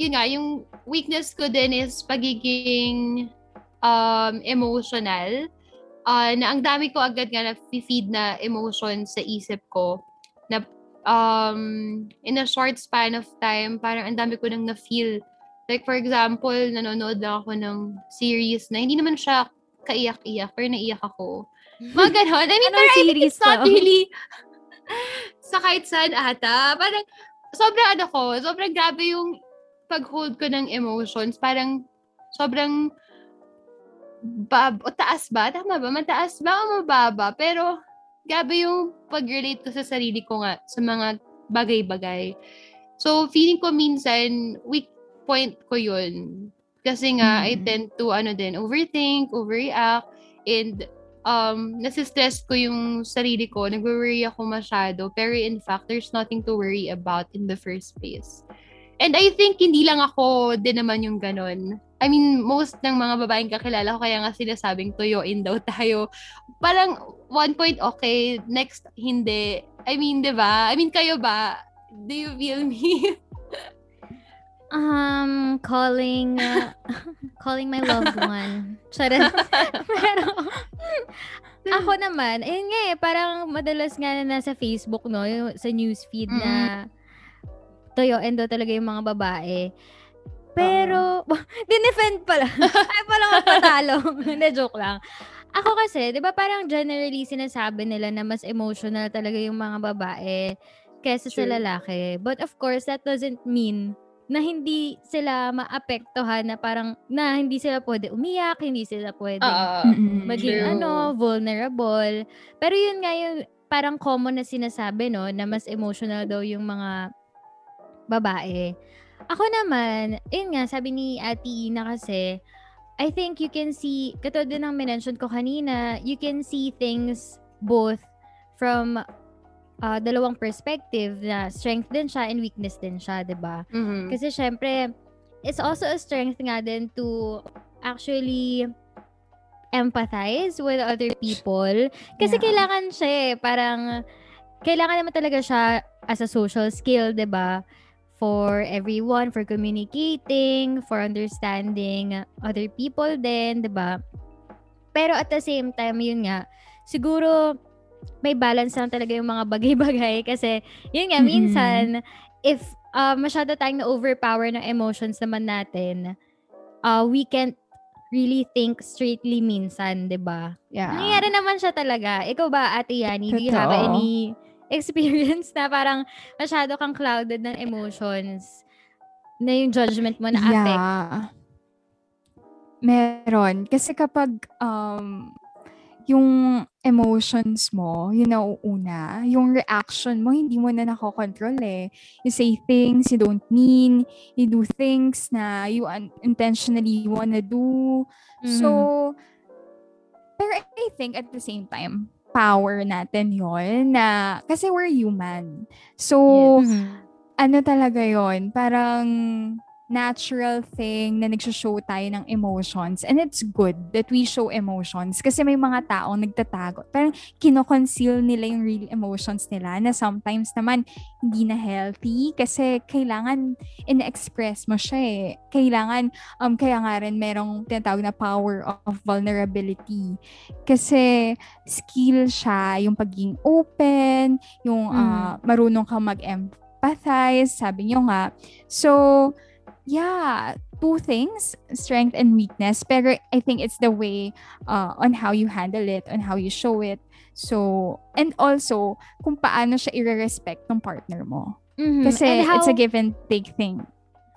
S3: yun nga, yung weakness ko din is pagiging um, emotional. Uh, na ang dami ko agad nga na-feed na emotion sa isip ko. Na um, in a short span of time, parang ang dami ko nang na-feel. Like for example, nanonood lang ako ng series na hindi naman siya kaiyak-iyak, pero naiyak ako. Mga ganon. I mean, pero I think
S1: series
S3: it's not
S1: to?
S3: really sa kahit saan ata. Parang, sobrang ano ko, sobrang grabe yung pag-hold ko ng emotions. Parang, sobrang bab, o taas ba? Tama ba? Mataas ba o mababa? Pero, grabe yung pag-relate ko sa sarili ko nga sa mga bagay-bagay. So, feeling ko minsan, weak point ko yun. Kasi nga, I
S2: Mhm.
S3: tend to, ano din, overthink, overreact, and um, nasistress ko yung sarili ko, nag-worry ako masyado, pero in fact, there's nothing to worry about in the first place. And I think hindi lang ako din naman yung ganon. I mean, most ng mga babaeng kakilala ko, kaya nga sinasabing tuyuin daw tayo. Parang one point okay, next hindi. I mean, di ba? I mean, kayo ba? Do you feel me?
S1: Um, calling, uh, calling my loved one. Charot. Pero, ako naman, ayun nga eh, parang madalas nga na nasa Facebook, no, yung, sa newsfeed na toyoin daw talaga yung mga babae. Pero, dinefend pala. Ay, pala ako patalo. Hindi, joke lang. Ako kasi, di ba parang generally sinasabi nila na mas emotional talaga yung mga babae kaysa sa
S3: True.
S1: lalaki. But of course, that doesn't mean na hindi sila maapektuhan na parang na hindi sila pwede umiyak, hindi sila pwede
S3: Oo.
S2: Mm-mm.
S1: maging
S3: true.
S1: ano, vulnerable. Pero yun nga yung parang common na sinasabi, no, na mas emotional daw yung mga babae. Ako naman, yun nga, sabi ni Ate Ina kasi, I think you can see, katulad din ng mention ko kanina, you can see things both from uh, dalawang perspective na strength din siya and weakness din siya, 'di ba?
S3: Mhm.
S1: Kasi syempre, it's also a strength nga din to actually empathize with other people. Kasi
S2: Yeah.
S1: kailangan siya eh, parang, kailangan naman talaga siya as a social skill, 'di ba? For everyone, for communicating, for understanding other people din, 'di ba? Pero at the same time, yun nga, siguro may balance lang talaga yung mga bagay-bagay kasi yun nga,
S2: Mhm.
S1: minsan, if uh, masyado tayong na-overpower ng emotions naman natin, uh, we can't really think straightly minsan, 'di ba?
S2: Yeah.
S1: Nangyayari naman siya talaga. Ikaw ba, Ate Yani, do you have
S2: Totoo.
S1: any experience na parang masyado kang clouded ng emotions na yung judgment mo na affect?
S2: Yeah. Meron. Kasi kapag um, yung emotions mo, yun nauuna, yung reaction mo, hindi mo na nakokontrol eh. You say things you don't mean, you do things na you un- intentionally wanna do. So, pero I think at the same time, power natin yon na, kasi we're human. So,
S1: Mhm.
S2: ano talaga yon parang natural thing na nagsho-show tayo ng emotions. And it's good that we show emotions kasi may mga taong nagtatago. Parang kinoconceal nila yung real emotions nila na sometimes naman hindi na healthy kasi kailangan in-express mo siya eh. Kailangan, um, kaya nga rin merong tinatawag na power of vulnerability. Kasi skill siya, yung pagiging open, yung ah, marunong kang mag-empathize, sabi nyo nga. So, yeah, two things, strength and weakness. Pero I think it's the way uh, on how you handle it, on how you show it. So, and also, kung paano siya i-respect ng partner mo.
S1: Mhm.
S2: Kasi
S1: And how-
S2: it's a give and take thing.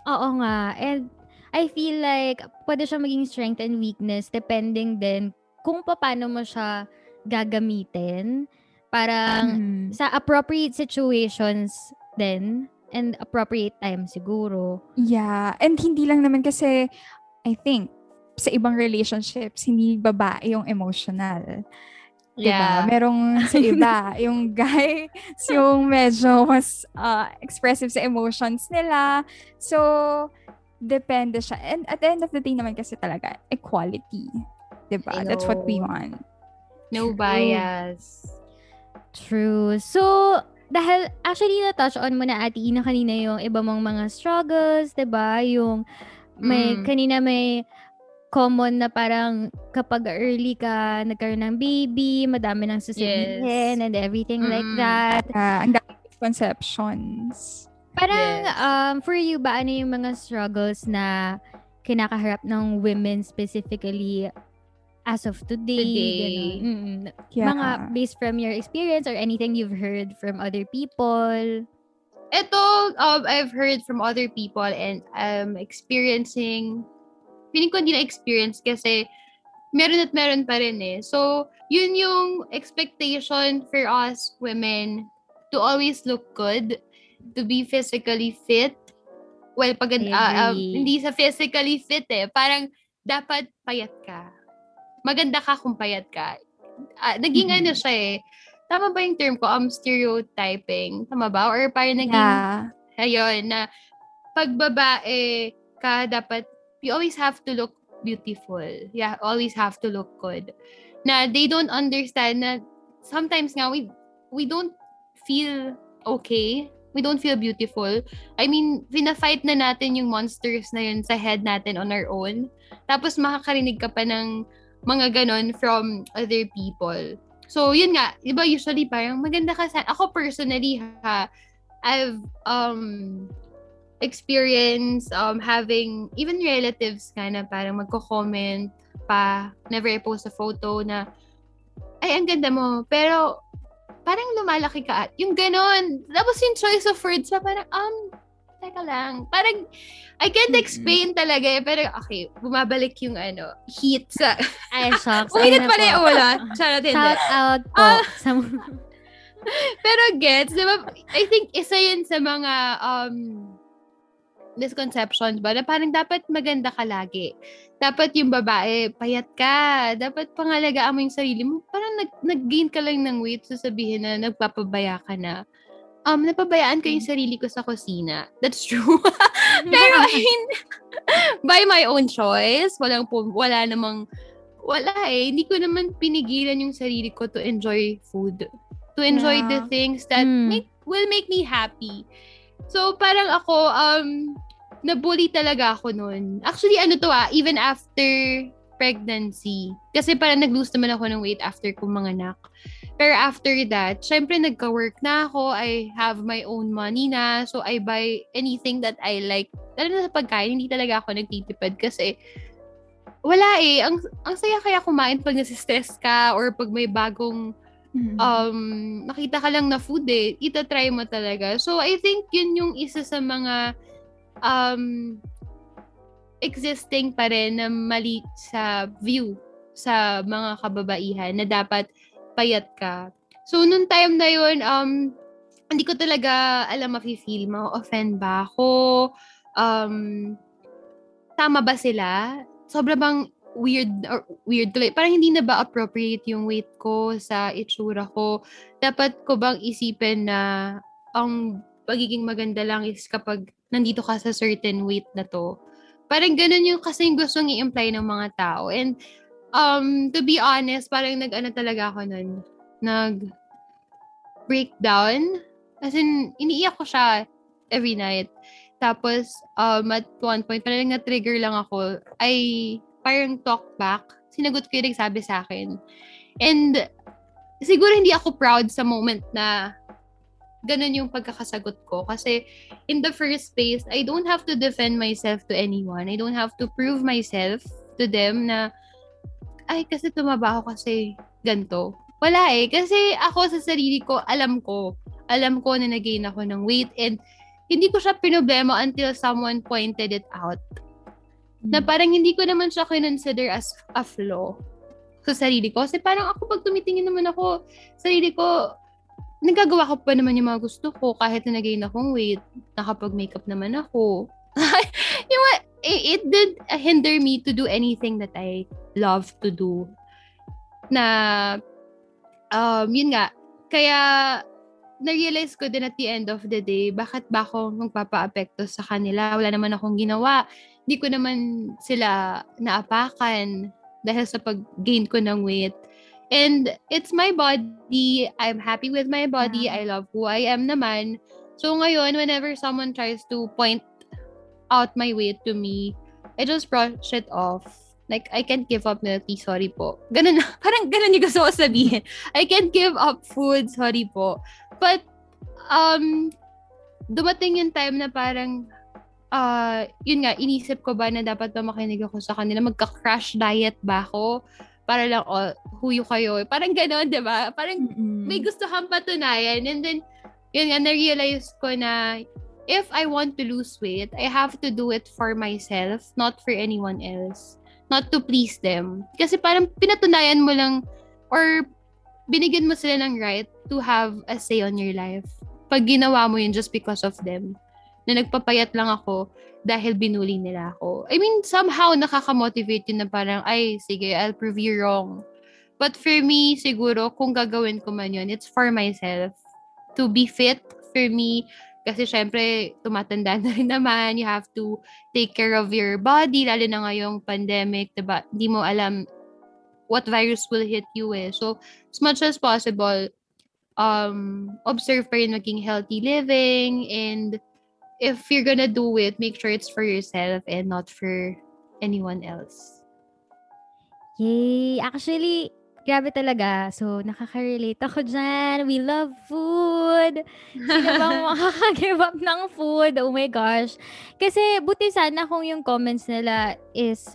S1: Oo nga. And I feel like pwede siya maging strength and weakness depending din kung paano mo siya gagamitin. Parang
S2: Mhm.
S1: sa appropriate situations din and appropriate time siguro.
S2: Yeah. And hindi lang naman kasi, I think, sa ibang relationships, hindi babae yung emotional. Diba?
S3: Yeah.
S2: Merong sa iba, yung guy, yung medyo mas uh, expressive sa emotions nila. So, depende siya. And at the end of the day naman kasi talaga, equality. Diba? That's what we want.
S3: No bias.
S1: True. So, dahil actually na-touch on mo na Ate Ina kanina yung iba mong mga struggles, 'di ba? Yung may
S3: Mm.
S1: kanina may common na parang kapag early ka nagkaroon ng baby, madami nang sasabihin and everything like
S3: Mm-mm.
S1: that.
S2: Uh, ang dami misconceptions.
S1: Parang
S3: Yes.
S1: um for you ba ano yung mga struggles na kinakaharap ng women specifically as of today?
S3: Today.
S2: Yeah.
S1: Mga based from your experience or anything you've heard from other people.
S3: Ito, um, I've heard from other people and I'm experiencing, feeling ko hindi na-experience kasi meron at meron pa rin eh. So, yun yung expectation for us women to always look good, to be physically fit. Well, pag, ah, um,
S1: agree.
S3: hindi sa physically fit eh. Parang dapat payat ka. Maganda ka kung payat ka. Ah, naging
S2: Mhm.
S3: ano siya eh. Tama ba yung term ko? Um, stereotyping. Tama ba? Or parang naging
S2: Yeah.
S3: ayun, na pag babae ka, dapat, you always have to look beautiful. Yeah, always have to look good. Na they don't understand na sometimes nga, we, we don't feel okay. We don't feel beautiful. I mean, pina-fight na natin yung monsters na yun sa head natin on our own. Tapos makakarinig ka pa ng mga ganon from other people. So, yun nga, di ba usually parang maganda ka sa... Ako personally, ha, I've um experienced um having even relatives ka na parang magko-comment pa never I post a photo na ay ang ganda mo pero parang lumalaki ka at yung ganon tapos yung choice of words pa parang um teka lang parang I can't explain talaga eh pero okay bumabalik yung ano heat sa
S1: Ay, shocks.
S3: uminit pala yung ulo
S1: Shout out po.
S3: Ah.
S1: sa
S3: Pero gets, di ba? I think isa yun sa mga um, misconceptions ba na parang dapat maganda ka lagi. Dapat yung babae, payat ka. Dapat pangalagaan mo yung sarili mo. Parang nag, nag-gain ka lang ng weight, sasabihin na nagpapabaya ka na. Um, napabayaan ko yung sarili ko sa kusina. That's true. Pero I mean, by my own choice, walang po, wala namang, wala eh. Hindi ko naman pinigilan yung sarili ko to enjoy food. To enjoy
S2: Yeah.
S3: the things that
S1: Mm.
S3: make, will make me happy. So, parang ako, um, nabully talaga ako noon. Actually, ano to ah, even after pregnancy. Kasi parang nag-lose naman ako ng weight after kong manganak. Pero after that, syempre nagka-work na ako. I have my own money na. So, I buy anything that I like. Lalo na sa pagkain, hindi talaga ako nagtitipid kasi wala eh. Ang, ang saya kaya kumain pag nasistress ka or pag may bagong
S2: Mm.
S3: um, nakita ka lang na food eh, ita-try mo talaga. So, I think yun yung isa sa mga um, existing pa rin na mali sa view sa mga kababaihan na dapat payat ka. So, nung time na yun, um, hindi ko talaga alam mafe-feel, ma-offend ba ako? Um, tama ba sila? Sobra bang weird or weird tuloy. Parang hindi na ba appropriate yung weight ko sa itsura ko? Dapat ko bang isipin na ang pagiging maganda lang is kapag nandito ka sa certain weight na to? Parang ganun yung kasi yung gustong i-imply ng mga tao. And um, to be honest, parang nag-ano talaga ako nun. Nag breakdown. As in, iniiyak ko siya every night. Tapos, um, at one point, parang na-trigger lang ako. I parang talk back. Sinagot ko yung nagsabi sa akin. And, siguro hindi ako proud sa moment na ganun yung pagkakasagot ko. Kasi, in the first place, I don't have to defend myself to anyone. I don't have to prove myself to them na, ay, kasi tumaba ako kasi ganto. Wala eh. Kasi ako sa sarili ko, alam ko. Alam ko na nag-gain ako ng weight and hindi ko siya pinroblema until someone pointed it out. Na parang hindi ko naman siya consider as a flaw sa sarili ko. Kasi parang ako pag tumitingin naman ako, sarili ko, nagagawa ko pa naman yung mga gusto ko kahit na nag-gain akong weight. Nakapag-makeup naman ako. know, it, it did hinder me to do anything that I love to do. Na, um, yun nga, kaya na-realize ko din at the end of the day, bakit ba ako magpapa-apekto sa kanila? Wala naman akong ginawa. Hindi ko naman sila naapakan dahil sa pag-gain ko ng weight. And it's my body. I'm happy with my body. I love who I am naman. So ngayon, whenever someone tries to point out my weight to me, I just brush it off. Like, I can't give up milk tea, sorry po. Ganun, parang ganun yung gusto ko sabihin. I can't give up food, sorry po. But, um, dumating yung time na parang, uh, yun nga, inisip ko ba na dapat ba makinig ako sa kanila? Magka-crash diet ba ako? Para lang, oh, huyo kayo. Parang gano'n, di ba? Parang
S2: Mm-mm.
S3: may gusto kang patunayan. And then, yun nga, na-realize ko na if I want to lose weight, I have to do it for myself, not for anyone else. Not to please them. Kasi parang pinatunayan mo lang or binigyan mo sila ng right to have a say on your life. Pag ginawa mo yun just because of them. Na nagpapayat lang ako dahil binuli nila ako. I mean, somehow nakaka-motivate yun na parang, ay, sige, I'll prove you wrong. But for me, siguro, kung gagawin ko man yun, it's for myself. To be fit for me. Kasi syempre, tumatanda na rin naman. You have to take care of your body, lalo na ngayong pandemic, diba? Hindi mo alam what virus will hit you eh. So, as much as possible, um, observe pa rin maging healthy living and if you're gonna do it, make sure it's for yourself and not for anyone else.
S1: Yay! Actually, grabe talaga. So, nakaka-relate ako dyan. We love food. Sino bang makaka-give up ng food? Oh my gosh. Kasi, buti sana kung yung comments nila is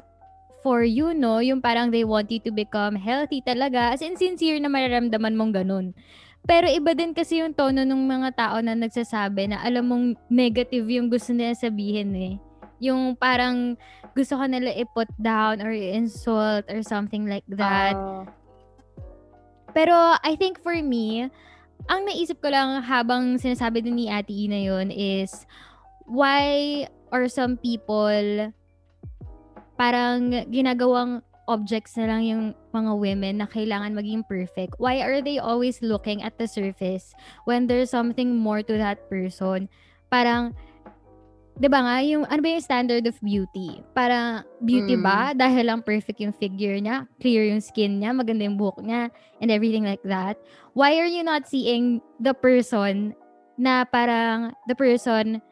S1: for you, no? Yung parang they want you to become healthy talaga. As in, sincere na mararamdaman mong ganun. Pero iba din kasi yung tono ng mga tao na nagsasabi na alam mong negative yung gusto nila sabihin eh. Yung parang gusto ka nila i-put down or insult or something like that.
S3: Ah,
S1: Pero I think for me, ang naisip ko lang habang sinasabi din ni Ate Ina yun is, why are some people parang ginagawang objects na lang yung mga women na kailangan maging perfect? Why are they always looking at the surface when there's something more to that person? Parang, 'di ba nga yung ano ba yung standard of beauty? Para beauty
S3: Mm.
S1: ba dahil lang perfect yung figure niya, clear yung skin niya, maganda yung buhok niya and everything like that. Why are you not seeing the person na parang the person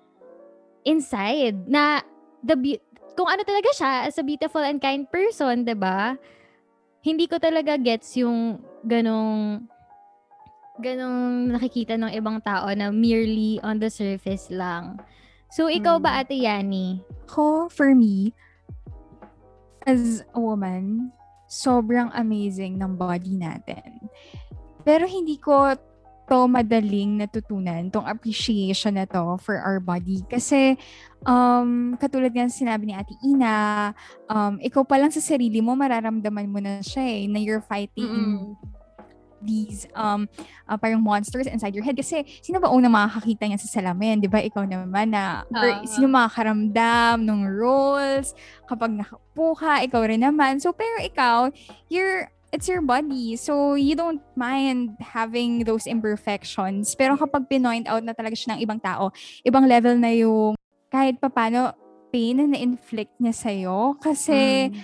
S1: inside na the beau- kung ano talaga siya as a beautiful and kind person, 'di ba? Hindi ko talaga gets yung ganong ganong nakikita ng ibang tao na merely on the surface lang. So, ikaw ba,
S2: Hmm.
S1: Ate Yani?
S2: Ko, for me, as a woman, sobrang amazing ng body natin. Pero hindi ko to madaling natutunan, tong appreciation na to for our body. Kasi, um, katulad nga sinabi ni Ate Ina, um, ikaw pa lang sa sarili mo, mararamdaman mo na siya eh, na you're fighting
S3: Mm-mm.
S2: These um uh, parang monsters inside your head. Kasi sino ba unang makakakita niya sa salamin? 'di ba? Ikaw naman na or
S3: Ah.
S2: sino makakaramdam ng rolls kapag nakaupo ka ikaw rin naman. So pero ikaw you're it's your body. So you don't mind having those imperfections. Pero kapag pinoint out na talaga siya ng ibang tao ibang level na yung kahit papano pain na na-inflict niya sa'yo. Kasi
S3: Mm.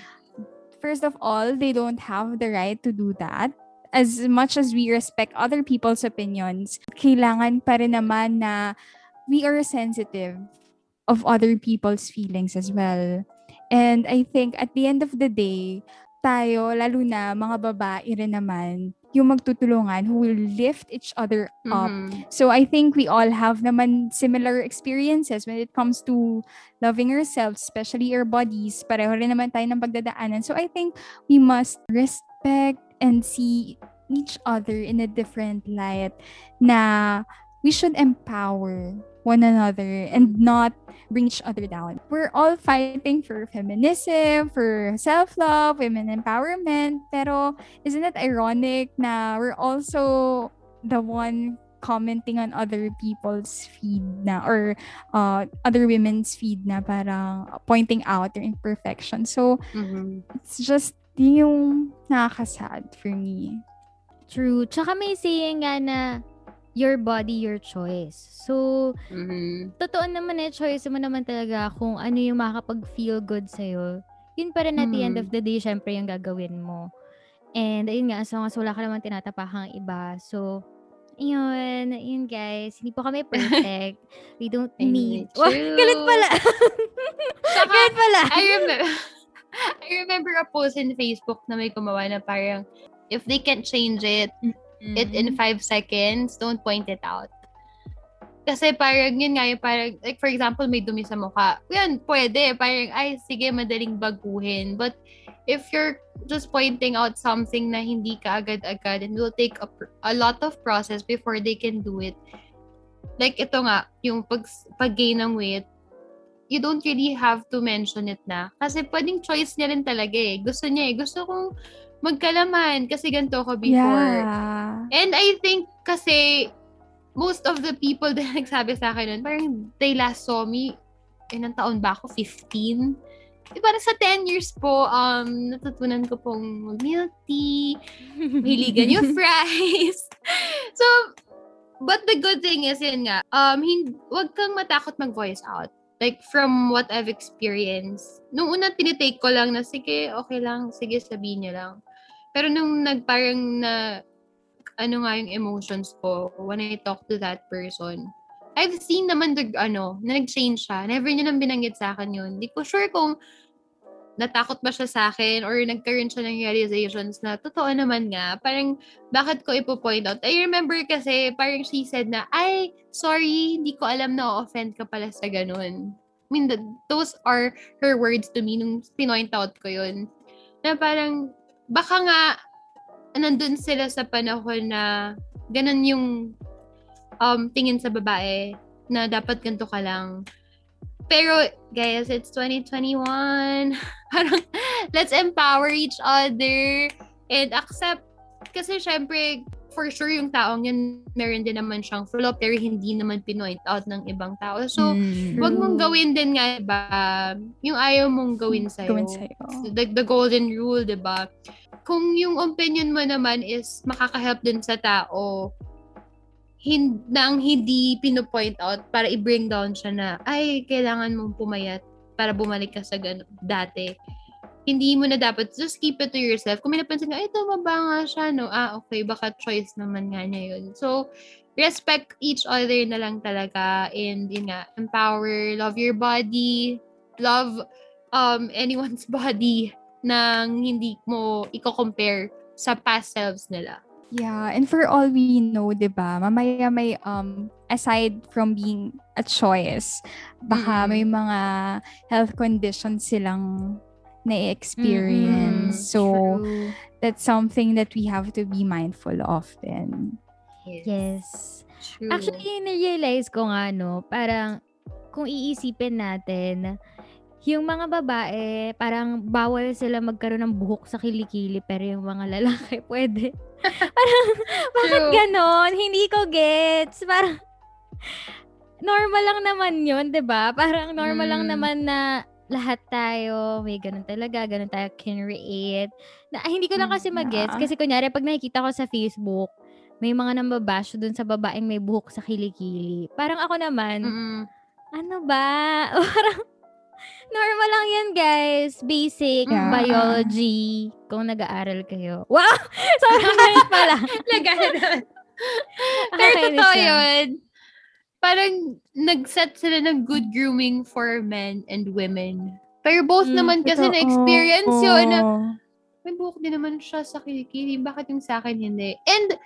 S2: first of all, they don't have the right to do that. As much as we respect other people's opinions, kailangan pa rin naman na we are sensitive of other people's feelings as well. And I think at the end of the day, tayo, lalo na mga babae rin naman, yung magtutulungan who will lift each other up
S3: Mhm.
S2: So I think we all have naman similar experiences when it comes to loving ourselves, especially our bodies. Pareho rin naman tayo ng pagdadaanan. So I think we must respect and see each other in a different light na we should empower one another and not bring each other down. We're all fighting for feminism, for self-love, women empowerment, pero isn't it ironic na we're also the one commenting on other people's feed na or uh, other women's feed na parang pointing out their imperfection. So,
S3: Mhm.
S2: it's just yun yung nakakasad for me.
S1: True. Tsaka may saying nga na your body, your choice. So,
S3: Mhm.
S1: totoo naman eh, choice mo naman talaga kung ano yung makakapag-feel good sa'yo. Yun pa rin at the end of the day, syempre yung gagawin mo. And ayun nga, as long as wala ka naman tinatapakang iba. So, yun, yun guys. Hindi po kami perfect. We don't need.
S3: true.
S1: Wah, galit pala.
S3: Saka,
S1: galit pala.
S3: I remember, I remember a post in Facebook na may gumawa na parang, if they can't change it, it in five seconds, don't point it out. Kasi parang, yun nga, yung parang, like for example, may dumi sa mukha. Yan, pwede. Parang, ay, sige, madaling baguhin. But, if you're just pointing out something na hindi ka agad-agad and will take a, a lot of process before they can do it. Like, ito nga, yung pag, pag-gain ng weight, you don't really have to mention it na. Kasi pwedeng choice niya rin talaga eh. Gusto niya eh. Gusto kong magkalaman kasi ganito ako before.
S2: Yeah.
S3: And I think kasi most of the people that nagsabi sa akin nun, parang they last saw me, ilang taon ba ako? 15? Di parang sa 10 years po, um, natutunan ko pong mag-milk tea, mahiligan yung fries. so, but the good thing is, yun nga, um, hin- wag kang matakot mag-voice out. Like, from what I've experienced, nung una tinitake ko lang na, sige, okay lang, sige, sabihin niyo lang. Pero nung nagparang na, ano nga yung emotions ko when I talk to that person, I've seen naman the, ano, na nag-change siya. Never niya nang binanggit sa akin yun. Hindi ko sure kung natakot ba siya sa akin or nagkaroon siya ng realizations na totoo naman nga. Parang, bakit ko ipo-point out? I remember kasi, parang she said na, ay, sorry, hindi ko alam na offend ka pala sa ganun. I mean, th- those are her words to me nung pinoint out ko yun. Na parang, baka nga, nandun sila sa panahon na ganun yung um, tingin sa babae na dapat ganito ka lang. Pero, guys, it's 2021. Parang, let's empower each other and accept kasi syempre, for sure yung taong yun, meron din naman siyang flaw, pero hindi naman pinoint out ng ibang tao. So,
S2: Mm.
S3: wag mong gawin din nga, diba? Yung ayaw mong gawin sa'yo.
S2: Gawin sa'yo.
S3: The, the golden rule, diba? Kung yung opinion mo naman is makaka-help din sa tao, hin nang hindi pinopoint out para i-bring down siya na, ay, kailangan mong pumayat para bumalik ka sa gano, dati. Hindi mo na dapat, just keep it to yourself. Kung may napansin ka, ay, tumaba nga siya, no? Ah, okay, baka choice naman nga niya yun. So, respect each other na lang talaga and yun nga, empower, love your body, love um anyone's body nang hindi mo i-compare sa past selves nila.
S2: Yeah, and for all we know, 'di ba? Mamaya may um aside from being a choice, baka
S3: Mm-mm.
S2: may mga health conditions silang na-experience. So,
S3: True.
S2: that's something that we have to be mindful of then.
S1: Yes.
S3: True.
S1: Actually, na-realize ko nga, no, parang kung iisipin natin, yung mga babae, parang bawal sila magkaroon ng buhok sa kilikili, pero yung mga lalaki, pwede. parang, bakit ganon? Hindi ko gets. Parang, normal lang naman yun, 'di ba Parang normal lang
S3: Mm.
S1: naman na lahat tayo, may ganun talaga, ganun tayo can create. Na, ah, hindi ko lang kasi
S2: Mm,
S1: mag-gets. Kasi kunyari, pag nakikita ko sa Facebook, may mga nambabash dun sa babaeng may buhok sa kilikili. Parang ako naman,
S3: Mm-mm.
S1: ano ba? Parang, normal lang yan, guys. Basic
S2: Yeah.
S1: biology. Kung nag-aaral kayo. Wow! Sobrang galit pala.
S3: Laganan. Pero totoo yun. Parang nag-set sila ng good grooming for men and women. Pero both
S1: Mm,
S3: naman kasi
S2: Totoo.
S3: na-experience yun na may buhok din naman siya sa kilikili. Bakit yung sa akin hindi? And,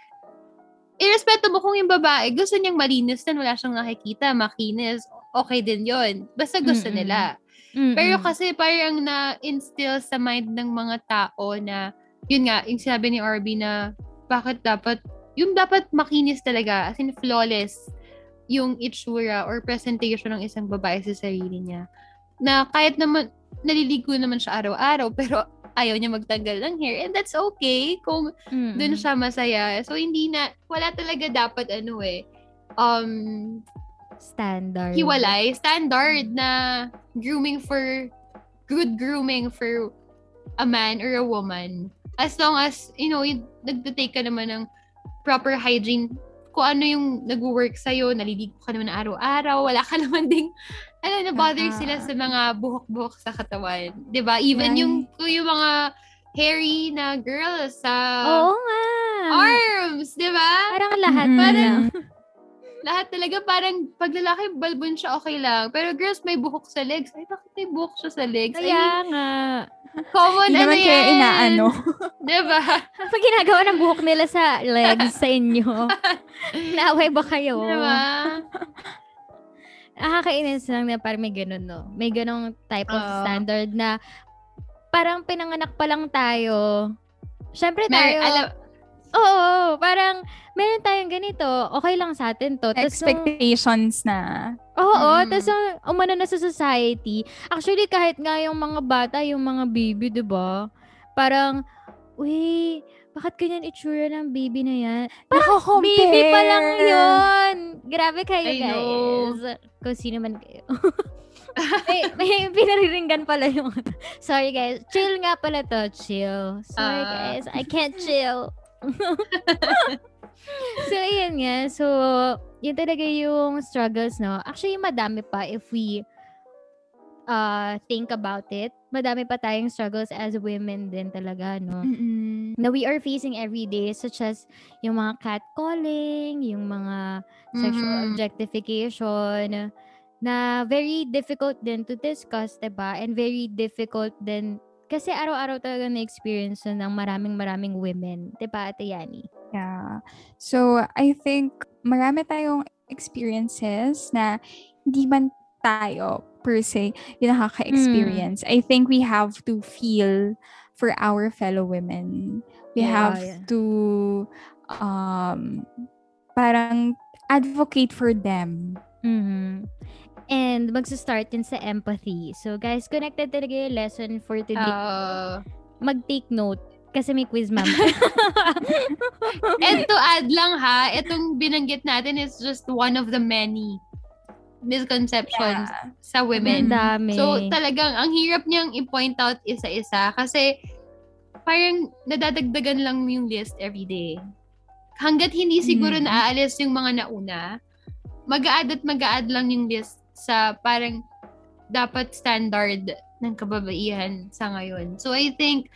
S3: irrespeto mo kung yung babae, gusto niyang malinis na wala siyang nakikita, makinis, okay din yon Basta gusto
S1: Mm-mm.
S3: nila.
S1: Mm-mm.
S3: Pero kasi parang na-instill sa mind ng mga tao na, yun nga, yung sinabi ni Arby na, bakit dapat, yung dapat makinis talaga, as in flawless, yung itsura or presentation ng isang babae sa sarili niya. Na kahit naman, naliligo naman siya araw-araw, pero ayaw niya magtanggal ng hair. And that's okay kung
S1: Mm-mm.
S3: dun siya masaya. So, hindi na, wala talaga dapat ano eh, um,
S1: Standard.
S3: hiwalay, standard na grooming for, good grooming for a man or a woman. As long as, you know, yung nagtitake ka naman ng proper hygiene, kung ano yung nag-work sa'yo, naliligo ka naman araw-araw, wala ka naman ding, ano, na-bother
S2: Ah.
S3: sila sa mga buhok-buhok sa katawan. 'Di ba Even
S2: Right.
S3: yung, kung yung mga hairy na girls sa
S1: Oo nga.
S3: arms, 'di ba?
S1: Parang lahat.
S2: Mm-mm.
S1: Parang,
S3: lahat talaga parang pag lalaki balbon siya okay lang. Pero girls may buhok sa legs. Ay bakit may buhok siya sa legs? I
S1: kaya
S3: mean,
S1: nga.
S3: common ano
S2: naman kaya
S3: yan.
S2: inaano.
S3: Diba?
S1: Pag ginagawa ng buhok nila sa legs sa inyo, naaway ba kayo?
S3: Diba?
S1: Nakakainis lang na parang may ganun, no? May ganong type of
S3: Oo.
S1: standard na parang pinanganak pa lang tayo. Siyempre
S3: Mer-
S1: tayo,
S3: alam,
S1: oo, parang meron tayong ganito, okay lang sa atin to. Tas nung-
S2: Expectations na.
S1: Oo,
S3: Mm.
S1: tapos nung umano na sa society, actually kahit nga yung mga bata, yung mga baby, 'di ba? Parang, uy, bakit ganyan itsura ng baby na yan?
S2: Nako-compare.
S1: Baby pa lang yun! Grabe kayo,
S3: I know.
S1: guys. Kung sino man kayo. may, may pinariringgan pala yung... Sorry, guys. Chill nga pala to. Chill. Sorry,
S3: Ah.
S1: guys. I can't chill. so, ayun nga. So, yun talaga yung struggles, no? Actually, madami pa if we uh, think about it. Madami pa tayong struggles as women din talaga, no?
S2: Mm-mm.
S1: na we are facing every day such as yung mga catcalling, yung mga sexual
S3: Mhm.
S1: objectification na very difficult din to discuss, 'di ba? And very difficult din kasi araw-araw talaga na-experience yun ng maraming-maraming women, 'di ba, Ate Yani?
S2: Yeah. So, I think marami tayong experiences na hindi man tayo per se yung nakaka-experience. I think we have to feel for our fellow women. We
S1: Yeah,
S2: have
S1: yeah.
S2: to um parang advocate for them.
S1: Mhm. And magsa-start din sa empathy. So guys, connected talaga yung lesson for today.
S3: Uh,
S1: Mag-take note Kasi may quiz, ma'am.
S3: And to add lang ha, itong binanggit natin is just one of the many misconceptions
S2: Yeah.
S3: sa women.
S1: dami.
S3: So talagang ang hirap niyang i-point out isa-isa kasi parang nadadagdagan lang yung list every day. Hanggat hindi siguro
S2: Mm.
S3: naaalis yung mga nauna, mag-a-add at mag-a-add lang yung list sa parang dapat standard ng kababaihan sa ngayon. So I think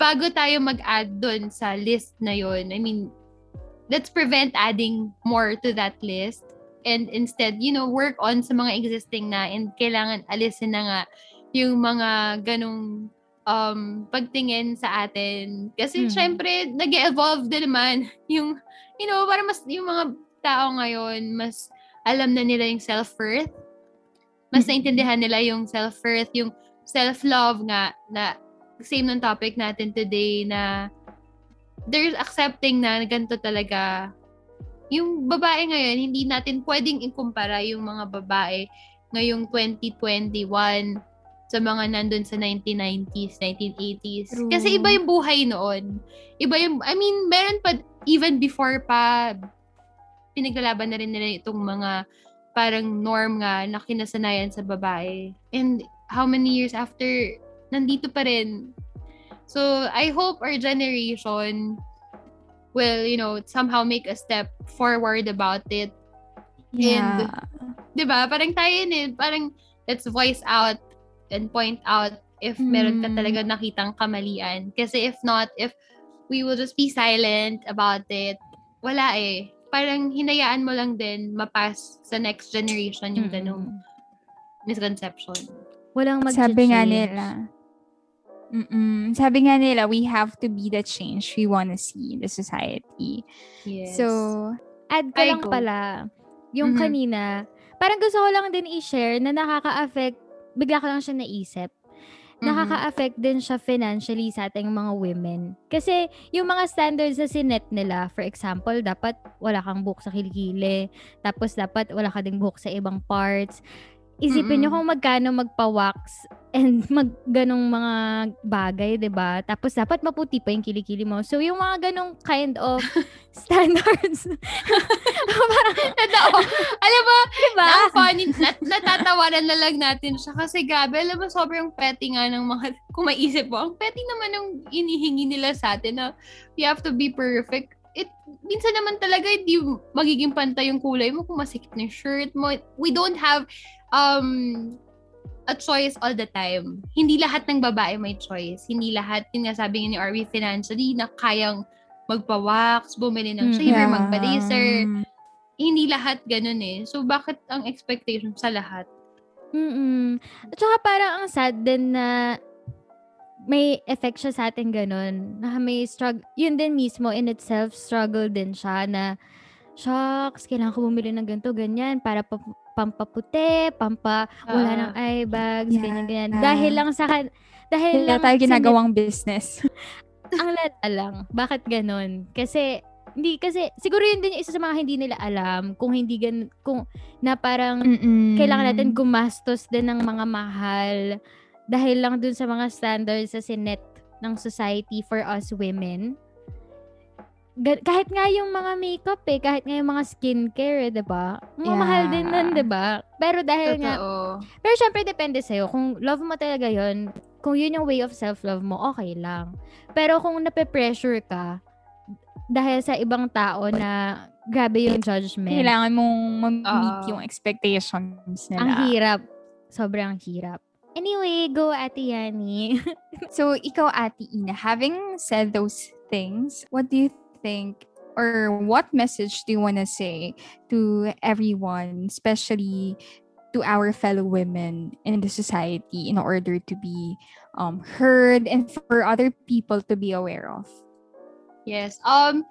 S3: bago tayo mag-add doon sa list na yon, I mean, let's prevent adding more to that list and instead, you know, work on sa mga existing na and kailangan alisin na nga yung mga ganong um, pagtingin sa atin. Kasi
S1: Mm.
S3: syempre, nag evolve din naman yung, you know, para mas, yung mga tao ngayon, mas alam na nila yung self-worth. Mas
S2: Mm.
S3: naintindihan nila yung self-worth, yung self-love nga, na same ng topic natin today na there's accepting na ganito talaga yung babae ngayon, hindi natin pwedeng ikumpara yung mga babae ngayong 2021 sa mga nandun sa 1990s, 1980s.
S2: True.
S3: Kasi iba yung buhay noon. Iba yung, I mean, meron pa, even before pa, pinaglalaban na rin nila itong mga parang norm nga na kinasanayan sa babae. And how many years after, nandito pa rin. So, I hope our generation will, you know, somehow make a step forward about it.
S2: Yeah.
S3: 'Di ba? Parang tayo yun eh. Parang let's voice out and point out if meron ka
S2: Mm.
S3: talaga nakitang kamalian. Kasi if not, if we will just be silent about it, wala eh. Parang hinayaan mo lang din mapas sa next generation yung ganong misconception.
S1: Walang mag
S2: Sabi nga nila, Mm-mm. Sabi nga nila, we have to be the change we want to see in the society.
S3: Yes.
S2: So,
S1: Add ko
S3: Ay,
S1: lang
S3: go.
S1: pala, yung
S3: Mhm.
S1: kanina, parang gusto ko lang din i-share na nakaka-affect, bigla ko lang siya naisip. Nakaka-affect din siya financially sa ating mga women. Kasi yung mga standards na sinet nila, for example, dapat wala kang buhok sa kilikili, tapos dapat wala ka ding buhok sa ibang parts. Isipin nyo
S3: Mm-mm.
S1: kung magkano magpa-wax and mag ganong mga bagay, 'di ba? Tapos dapat maputi pa yung kilikili mo. So yung mga ganong kind of standards. parang,
S3: Totoo. Alam mo,
S1: diba?
S3: ang funny, nat- natatawanan na lang natin siya. Kasi gabi, alam mo, sobrang petty nga ng mga, kung maisip mo, ang petty naman ng inihingi nila sa atin na you have to be perfect. It, minsan naman talaga, hindi magiging pantay yung kulay mo kung masikip na yung shirt mo. We don't have um, a choice all the time. Hindi lahat ng babae may choice. Hindi lahat, yun nga sabi ni Arby financially, na kayang magpa-wax, bumili ng
S1: Mm,
S3: shaver,
S2: yeah.
S3: magpa-laser hindi lahat ganun eh. So, bakit ang expectation sa lahat?
S1: Mm. At saka parang ang sad din na may effect siya sa atin ganun. Na may struggle. Yun din mismo in itself, struggle din siya na shucks, kailangan ko bumili ng ganito, ganyan, para pa, pampaputi, pampa, wala
S3: Oo.
S1: ng eye bags,
S2: Yeah.
S1: ganyan, ganyan. Dahil lang sa, kan- dahil lang
S2: tayo ginagawang business.
S1: ang lala lang. Bakit ganun? Kasi, hindi, kasi, siguro yun din yung isa sa mga hindi nila alam, kung hindi gan, kung, na parang,
S2: Mm-mm.
S1: kailangan natin gumastos din ng mga mahal dahil lang dun sa mga standards sa sinet ng society for us women. Kahit nga yung mga makeup eh, kahit nga yung mga skincare, eh, 'di ba? Mga
S2: Yeah.
S1: mahal din nun, 'di ba? Pero dahil nga
S3: Totoo.
S1: pero syempre depende sa'yo. Kung love mo talaga yon kung yun yung way of self-love mo, okay lang. Pero kung nape-pressure ka, dahil sa ibang tao na grabe yung judgment,
S2: Kailangan mong ma-meet
S3: Oo.
S2: yung expectations nila.
S1: ang hirap. Sobrang hirap. Anyway, go Ate Yani.
S2: So, ikaw, Ate Ina, having said those things, what do you think or what message do you want to say to everyone, especially to our fellow women in the society in order to be um, heard and for other people to be aware of?
S3: Yes. Um,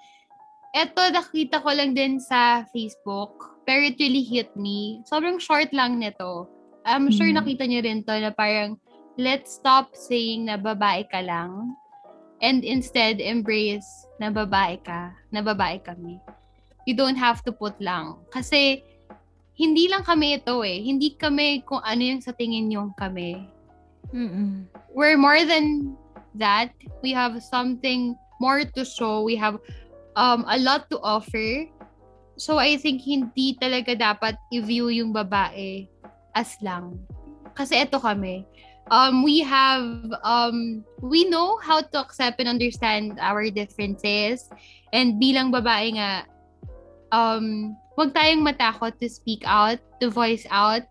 S3: eto, nakita ko lang din sa Facebook, pero it really hit me. Sobrang short lang nito. I'm sure
S2: Mhm.
S3: nakita niyo rin to na parang, let's stop saying na babae ka lang and instead embrace na babae ka, na babae kami. You don't have to put lang. Kasi, hindi lang kami ito eh. Hindi kami kung ano yung sa tingin yung kami.
S1: Mm-mm.
S3: we're more than that. We have something more to show. We have um, a lot to offer. So I think hindi talaga dapat i-view yung babae as lang. Kasi ito kami. Um, we have, um, we know how to accept and understand our differences. And bilang babae nga, um, wag tayong matakot to speak out, to voice out,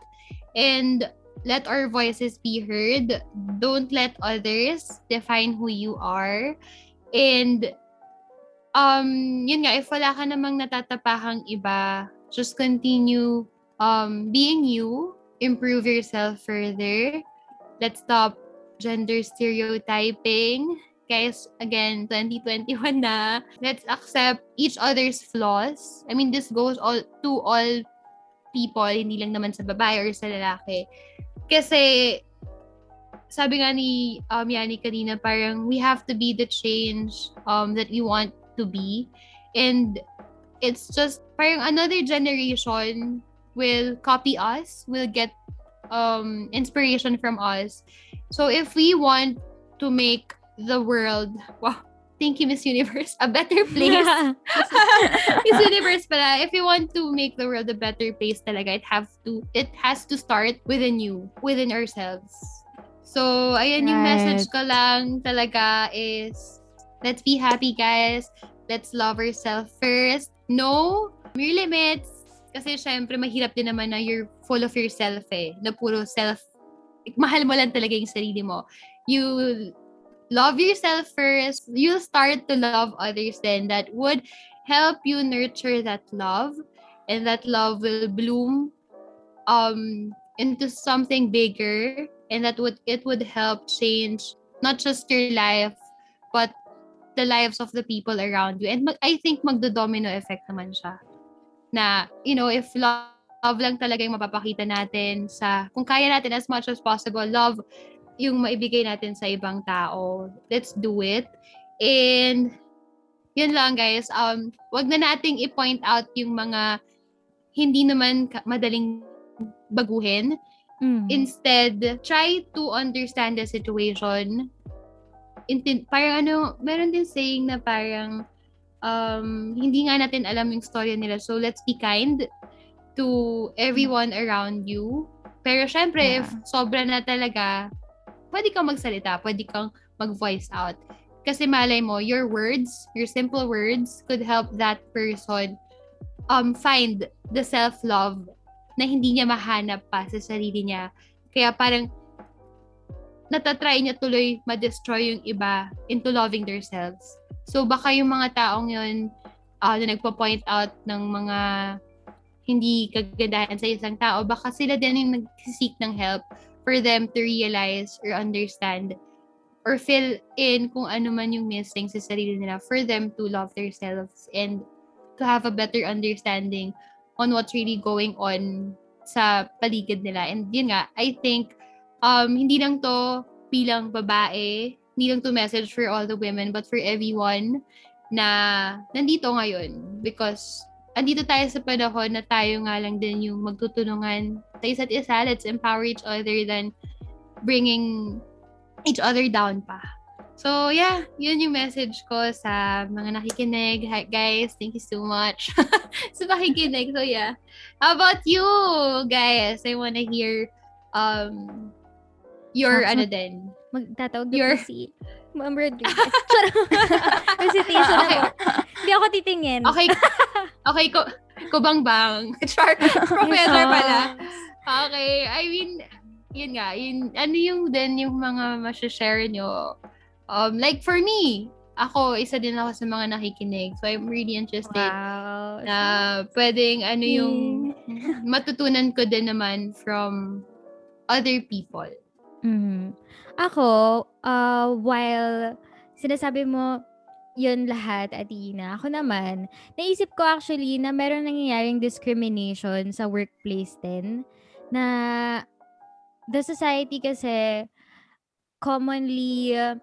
S3: and let our voices be heard. Don't let others define who you are. And um, yun nga, if wala ka namang natatapahang iba, just continue um, being you, improve yourself further. Let's stop gender stereotyping. Guys, again, 2021 na. Let's accept each other's flaws. I mean, this goes all to all people, hindi lang naman sa babae or sa lalaki. Kasi, sabi nga ni um, Yani kanina, parang we have to be the change um, that we want to be. And it's just parang another generation will copy us, will get um, inspiration from us. So if we want to make the world, wow, thank you Miss Universe, a better place. Miss Universe pala, if you want to make the world a better place talaga, it have to it has to start within you, within ourselves. So, ayan yung message ko lang talaga is let's be happy guys. Let's love ourselves first. No mere limits. Kasi syempre, mahirap din naman na you're full of yourself eh. Na puro self. Mahal mo lang talaga yung sarili mo. You love yourself first. You'll start to love others then. That would help you nurture that love. And that love will bloom um into something bigger and that would it would help change not just your life but the lives of the people around you and mag, I think magdo-domino effect naman siya na you know if love, love lang talaga yung mapapakita natin sa kung kaya natin as much as possible love yung maibigay natin sa ibang tao let's do it and yun lang guys um wag na nating i-point out yung mga hindi naman madaling baguhin
S1: Mm.
S3: Instead, try to understand the situation. Intin- parang ano, meron din saying na parang um, hindi nga natin alam yung story nila. So, let's be kind to everyone around you. Pero syempre,
S2: Yeah.
S3: if sobra na talaga, pwede kang magsalita, pwede kang mag-voice out. Kasi malay mo, your words, your simple words could help that person um find the self-love na hindi niya mahanap pa sa sarili niya. Kaya parang natatry niya tuloy ma-destroy yung iba into loving themselves. So baka yung mga taong yun uh, na nagpo-point out ng mga hindi kagandahan sa isang tao, baka sila din yung nag-seek ng help for them to realize or understand or fill in kung ano man yung missing sa sarili nila for them to love themselves and to have a better understanding on what's really going on sa paligid nila. And yun nga, I think um, hindi lang to bilang babae, hindi lang to message for all the women, but for everyone na nandito ngayon. Because andito tayo sa panahon na tayo nga lang din yung magtutulungan sa isa't isa. Let's empower each other than bringing each other down pa. So, yeah, yun yung message ko sa mga nakikinig. Hi, guys, thank you so much sa pakikinig. So, yeah. How about you, guys? I wanna hear um your ano din.
S1: Magtatawag
S3: Your-
S1: si Ma'am Rodriguez. Recitation
S3: Okay.
S1: ako. Hindi ako titingin.
S3: Okay. Okay, ko kubangbang. Char, professor pala. Okay, I mean, yun nga, yun, ano yung din yung mga masashare nyo? Um, like for me, ako, isa din ako sa mga nakikinig. So I'm really interested
S1: Wow.
S3: na pwedeng ano yung matutunan ko din naman from other people.
S1: Mhm. Ako, uh, while sinasabi mo yun lahat, Atina, ako naman, naisip ko actually na meron nangyayaring discrimination sa workplace din na the society kasi commonly uh,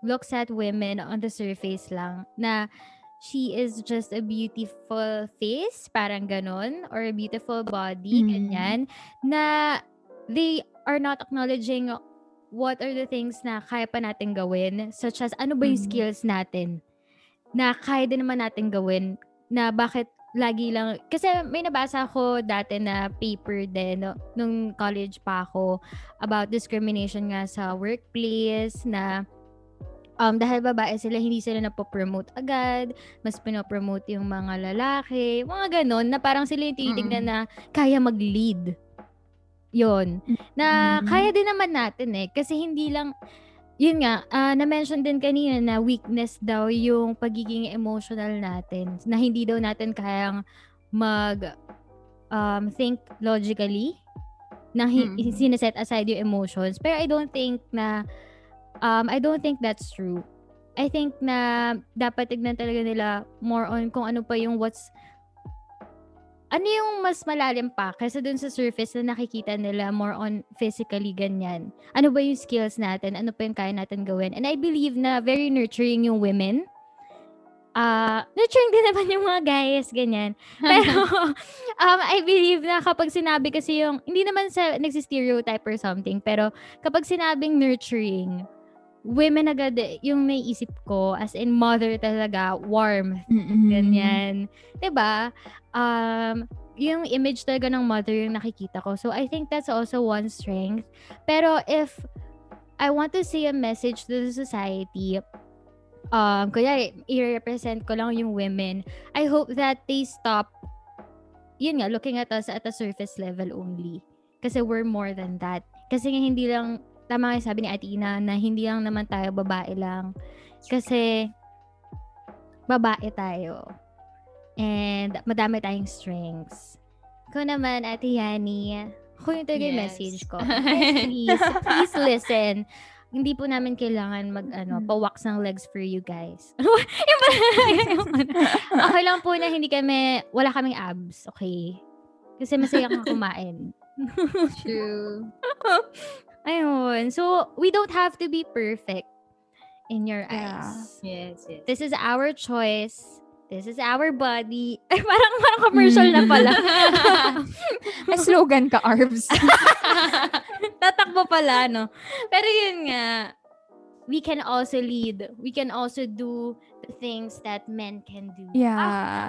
S1: looks at women on the surface lang na she is just a beautiful face, parang ganon, or a beautiful body,
S2: Mhm.
S1: ganyan, na they are not acknowledging what are the things na kaya pa natin gawin, such as ano ba yung
S2: Mhm.
S1: skills natin na kaya din naman natin gawin na bakit lagi lang kasi may nabasa ako dati na paper din no, nung college pa ako about discrimination nga sa workplace na um, dahil babae sila, hindi sila napopromote agad, mas pinopromote yung mga lalaki, mga ganon, na parang sila yung tinitignan na kaya mag-lead. Yon Na
S2: Mhm.
S1: kaya din naman natin eh. Kasi hindi lang, yun nga, ah, na-mention din kanina na weakness daw yung pagiging emotional natin. Na hindi daw natin kayang mag um, think logically na hi-
S3: Mhm.
S1: sineset aside yung emotions. Pero I don't think na um, I don't think that's true. I think na dapat tignan talaga nila more on kung ano pa yung what's ano yung mas malalim pa kaysa dun sa surface na nakikita nila more on physically ganyan. Ano ba yung skills natin? Ano pa yung kaya natin gawin? And I believe na very nurturing yung women. Ah, nurturing din naman yung mga guys, ganyan. Pero, um, I believe na kapag sinabi kasi yung, hindi naman sa nagsi-stereotype or something, pero kapag sinabing nurturing, women agad eh, yung naiisip ko, as in mother talaga, warm,
S2: Mm-mm.
S1: ganyan. 'Di ba? Um, yung image talaga ng mother yung nakikita ko. So, I think that's also one strength. Pero if I want to say a message to the society, um, kuya, i-represent ko lang yung women. I hope that they stop, yun nga, looking at us at a surface level only. Kasi we're more than that. Kasi nga hindi lang, tama nga yung sabi ni Ate Ina, na hindi lang naman tayo babae lang. Kasi, babae tayo. And madami tayong strengths. Ikaw naman, Ate Yani, ako yung talaga yung
S3: Yes.
S1: message ko. Please, please listen. Hindi po namin kailangan mag, ano, pa-wax ng legs for you guys. okay lang po na hindi kami, wala kaming abs, okay? Kasi masaya kang kumain.
S3: True.
S1: Ayun. So, we don't have to be perfect in your
S2: Yeah.
S1: eyes.
S3: Yes, yes.
S1: This is our choice. This is our body. Ay, parang, parang commercial na pala.
S2: May slogan ka, Arbs.
S1: Tatakbo pala, no? Pero yun nga, we can also lead. We can also do the things that men can do.
S2: yeah.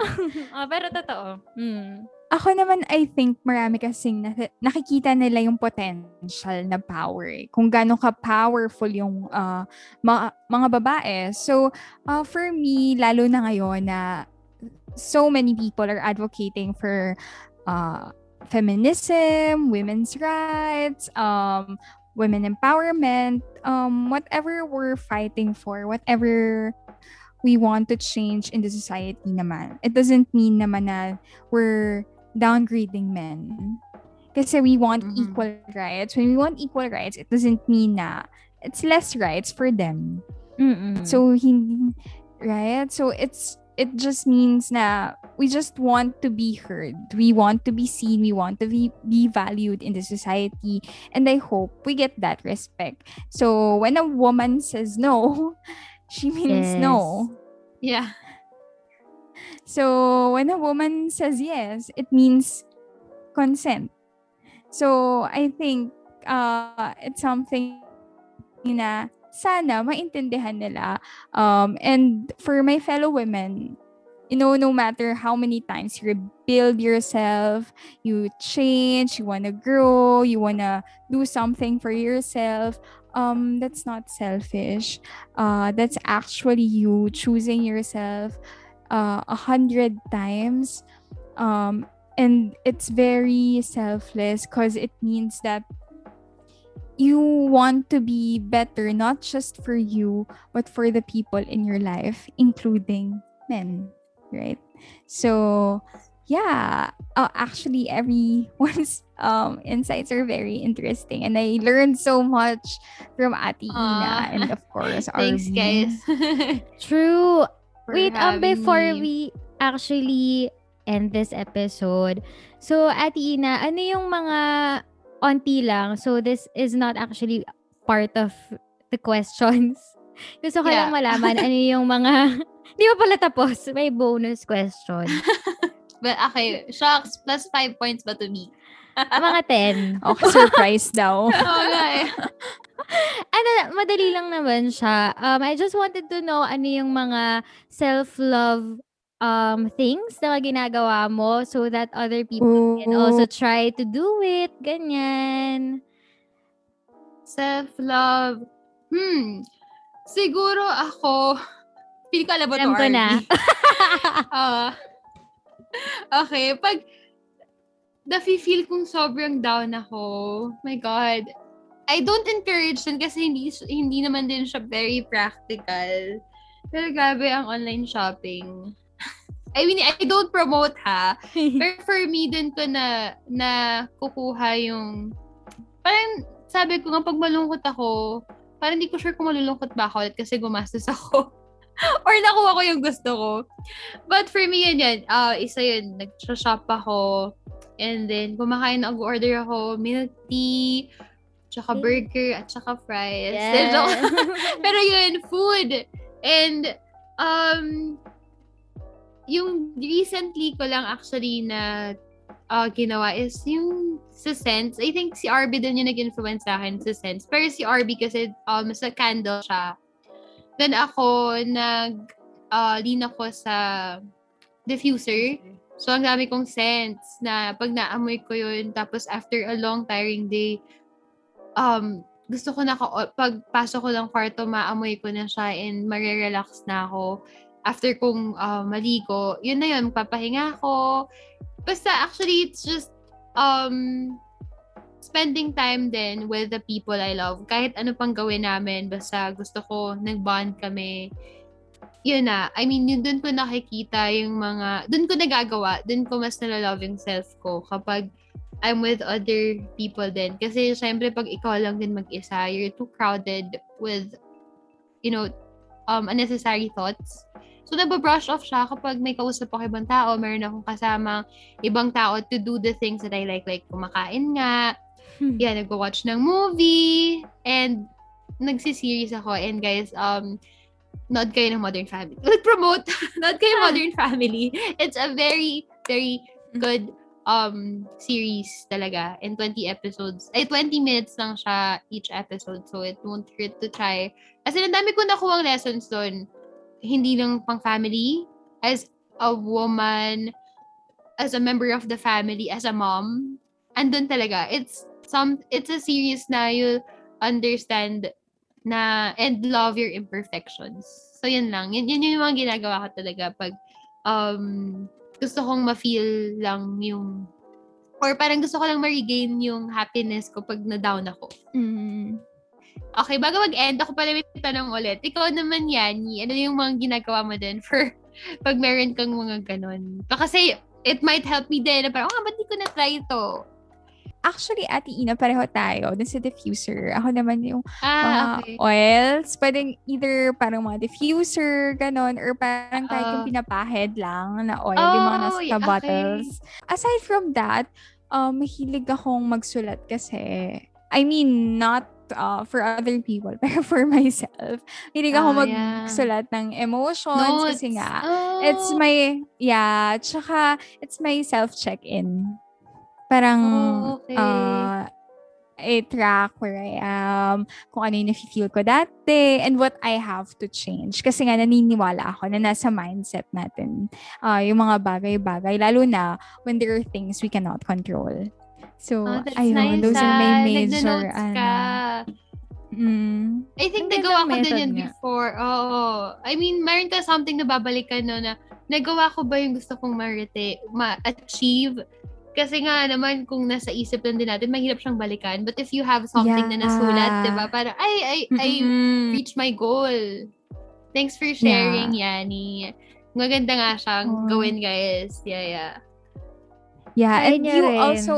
S1: Ah, pero totoo. Hmm.
S2: Ako naman, I think marami kasing na- nakikita nila yung potential na power. eh. Kung gaano ka-powerful yung ah, mga, mga babae. So, ah, for me, lalo na ngayon na so many people are advocating for uh, feminism, women's rights, um, women empowerment, um, whatever we're fighting for, whatever we want to change in the society naman. It doesn't mean naman na we're downgrading men. Kasi we want
S3: Mhm.
S2: equal rights. When we want equal rights, it doesn't mean na it's less rights for them.
S1: Mm-mm.
S2: So hindi right? So it's it just means na we just want to be heard. We want to be seen. We want to be, be valued in the society. And I hope we get that respect. So when a woman says no, she means no.
S3: yeah.
S2: So when a woman says yes, it means consent. So I think uh, it's something na sana maintindihan nila. Um, and for my fellow women, you know, no matter how many times you rebuild yourself, you change, you want to grow, you want to do something for yourself, um, that's not selfish. Uh, that's actually you choosing yourself uh, a hundred times. Um, and it's very selfless because it means that you want to be better, not just for you, but for the people in your life, including men, right? So, yeah, uh, actually, everyone's um, insights are very interesting, and I learned so much from Ati Ina, and of course,
S3: Thanks,
S2: Arvin.
S3: guys.
S1: True.
S3: For
S1: Wait, um, before
S3: me.
S1: we actually end this episode, so, Ate Ina, ano yung mga onti lang? So, this is not actually part of the questions. Gusto ko
S3: Yeah.
S1: lang malaman ano yung mga... Di ba pala tapos? May bonus question.
S3: But okay, shocks plus five points ba to me?
S1: mga 10.
S2: Okay, surprise daw.
S3: Oo nga eh.
S1: Ano, madali lang naman siya. Um, I just wanted to know ano yung mga self-love um, things na ginagawa mo so that other people can also try to do it. Ganyan.
S3: Self-love. Hmm. Siguro ako, pili ko alam mo
S1: Alam
S3: to,
S1: ko na.
S3: Ah. okay, pag nafe-feel kong sobrang down ako, my God, I don't encourage din kasi hindi, hindi naman din siya very practical. Pero grabe ang online shopping. I mean, I don't promote ha. Pero for me, dun ko na, na kukuha yung, parang sabi ko nga, pag malungkot ako, parang hindi ko sure kung malulungkot ba ako ulit kasi gumastos ako. Or nakuha ko yung gusto ko. But for me, yun yan. Uh, isa yun, nag-shop ako. And then, kumakain, nag-order ako, milk tea, tsaka
S1: Mm.
S3: burger, at tsaka fries.
S1: Yeah.
S3: Pero yun, food. And, um, yung recently ko lang actually na uh, ginawa is yung sa Sense. I think si RB din yung nag-influence sa akin sa Sense. Pero si RB kasi um, sa candle siya. Then ako, nag, uh, lean ako sa diffuser. So, ang dami kong scents na pag naamoy ko yun, tapos after a long, tiring day, um, gusto ko na, ka- pag pasok ko ng kwarto, maamoy ko na siya and marirelax na ako. After kong uh, maligo, yun na yun, magpapahinga ako. Basta actually, it's just um, spending time then with the people I love. Kahit ano pang gawin namin, basta gusto ko, nag-bond kami. Yun na. I mean, yun dun ko nakikita yung mga, dun ko nagagawa, dun ko mas nalalove yung self ko kapag I'm with other people din. Kasi syempre pag ikaw lang din mag-isa, you're too crowded with, you know, um, unnecessary thoughts. So, nababrush off siya kapag may kausap ako ibang tao, meron akong kasamang ibang tao to do the things that I like, like kumakain nga,
S1: Hmm.
S3: yeah, nagwa-watch ng movie, and nagsiseries ako. And guys, um, nood kayo ng Modern Family. Nag-promote, nood kayo ng Modern Family. It's a very, very good um series talaga. In 20 episodes. Ay, 20 minutes lang siya each episode. So, it won't hurt to try. Kasi ang dami ko nakuha lessons doon. Hindi lang pang family. As a woman, as a member of the family, as a mom. Andun talaga. It's some it's a series na you understand na and love your imperfections. So yun lang. Yun, yun yung mga ginagawa ko talaga pag um gusto kong ma-feel lang yung or parang gusto ko lang ma-regain yung happiness ko pag na-down ako.
S2: Mm.
S3: Okay, bago mag-end, ako pala may tanong ulit. Ikaw naman, Yani, ano yung mga ginagawa mo din for pag meron kang mga ganun? Kasi it might help me din. Parang, oh, ba't di ko na-try ito?
S2: Actually, Ate Ina, pareho tayo. Dun sa diffuser. Ako naman yung
S3: Ah,
S2: mga
S3: okay.
S2: oils. Pwedeng either parang mga diffuser, ganon, or parang kahit
S3: Oo.
S2: yung pinapahid lang na oil, yung mga
S3: Oh,
S2: nasa
S3: okay.
S2: bottles. Aside from that, um, mahilig akong magsulat kasi, I mean, not uh, for other people, pero for myself. Hilig ako
S3: Ah, yeah.
S2: magsulat ng emotions kasi
S3: Notes.
S2: nga,
S3: Oh.
S2: it's my, yeah, tsaka it's my self-check-in. Parang,
S3: Oh, okay.
S2: uh, I track where I am, kung ano yung nafe-feel ko dati, and what I have to change. Kasi nga, naniniwala ako na nasa mindset natin uh, yung mga bagay-bagay, lalo na when there are things we cannot control. So,
S3: Oh,
S2: ayun,
S3: nice,
S2: those are my
S3: ah.
S2: major, ano,
S3: ka.
S2: mm,
S3: I think nagawa ko din yun
S1: nga.
S3: before. Oo. I mean, meron ka something na babalikan no na nagawa ko ba yung gusto kong marite, ma-achieve? Kasi nga naman, kung nasa isip lang din natin, mahirap siyang balikan. But if you have something na nasulat,
S2: Yeah.
S3: di ba? Parang, ay, ay, I
S2: mm-mm.
S3: reached my goal. Thanks for sharing, Yani. Maganda nga siyang
S2: Oh.
S3: gawin, guys. Yeah, yeah.
S2: Yeah, and
S1: niya
S2: you
S1: rin.
S2: also,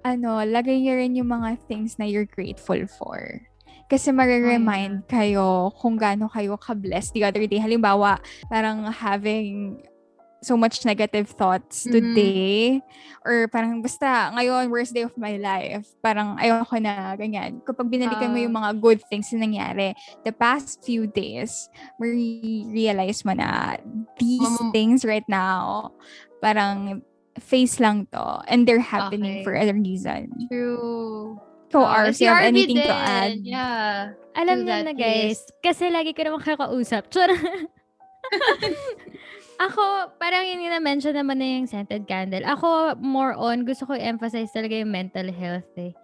S2: ano, lagay niyo rin yung mga things na you're grateful for. Kasi mariremind kayo kung gaano kayo ka-blessed the other day. Halimbawa, parang having so much negative thoughts
S3: Mhm.
S2: today or parang basta ngayon worst day of my life parang ayoko na ganyan kapag binalikan mo
S3: Ah.
S2: yung mga good things na nangyari the past few days realize mo na these
S3: Mam-
S2: things right now parang face lang to and they're happening
S3: Okay.
S2: for a reason
S3: True. Uh,
S2: Ars,
S3: si
S2: you have anything to
S3: din,
S2: add?
S3: Yeah.
S1: Alam
S3: to
S1: niyo na guys, kasi lagi ko naman kakausap. Char. Ako, parang yun yung na-mention naman na yung scented candle. Ako, more on, gusto ko emphasize talaga yung mental health eh.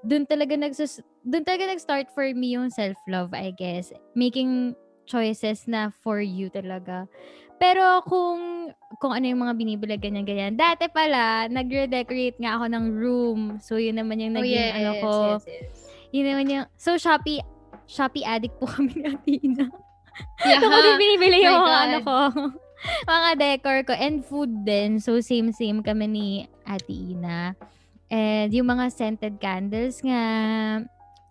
S1: Doon talaga nagsus doon talaga nag-start for me yung self-love, I guess. Making choices na for you talaga. Pero kung kung ano yung mga binibili ganyan ganyan. Dati pala, nagre-decorate nga ako ng room. So yun naman yung
S3: Oh,
S1: naging ano ko.
S3: yes, yes.
S1: Yun naman yung so Shopee Shopee addict po kami ni Athena.
S3: Yeah.
S1: So, kung binibili yung mga ano ko, mga decor ko, and food din. So, same-same kami ni Ate Ina. And yung mga scented candles nga,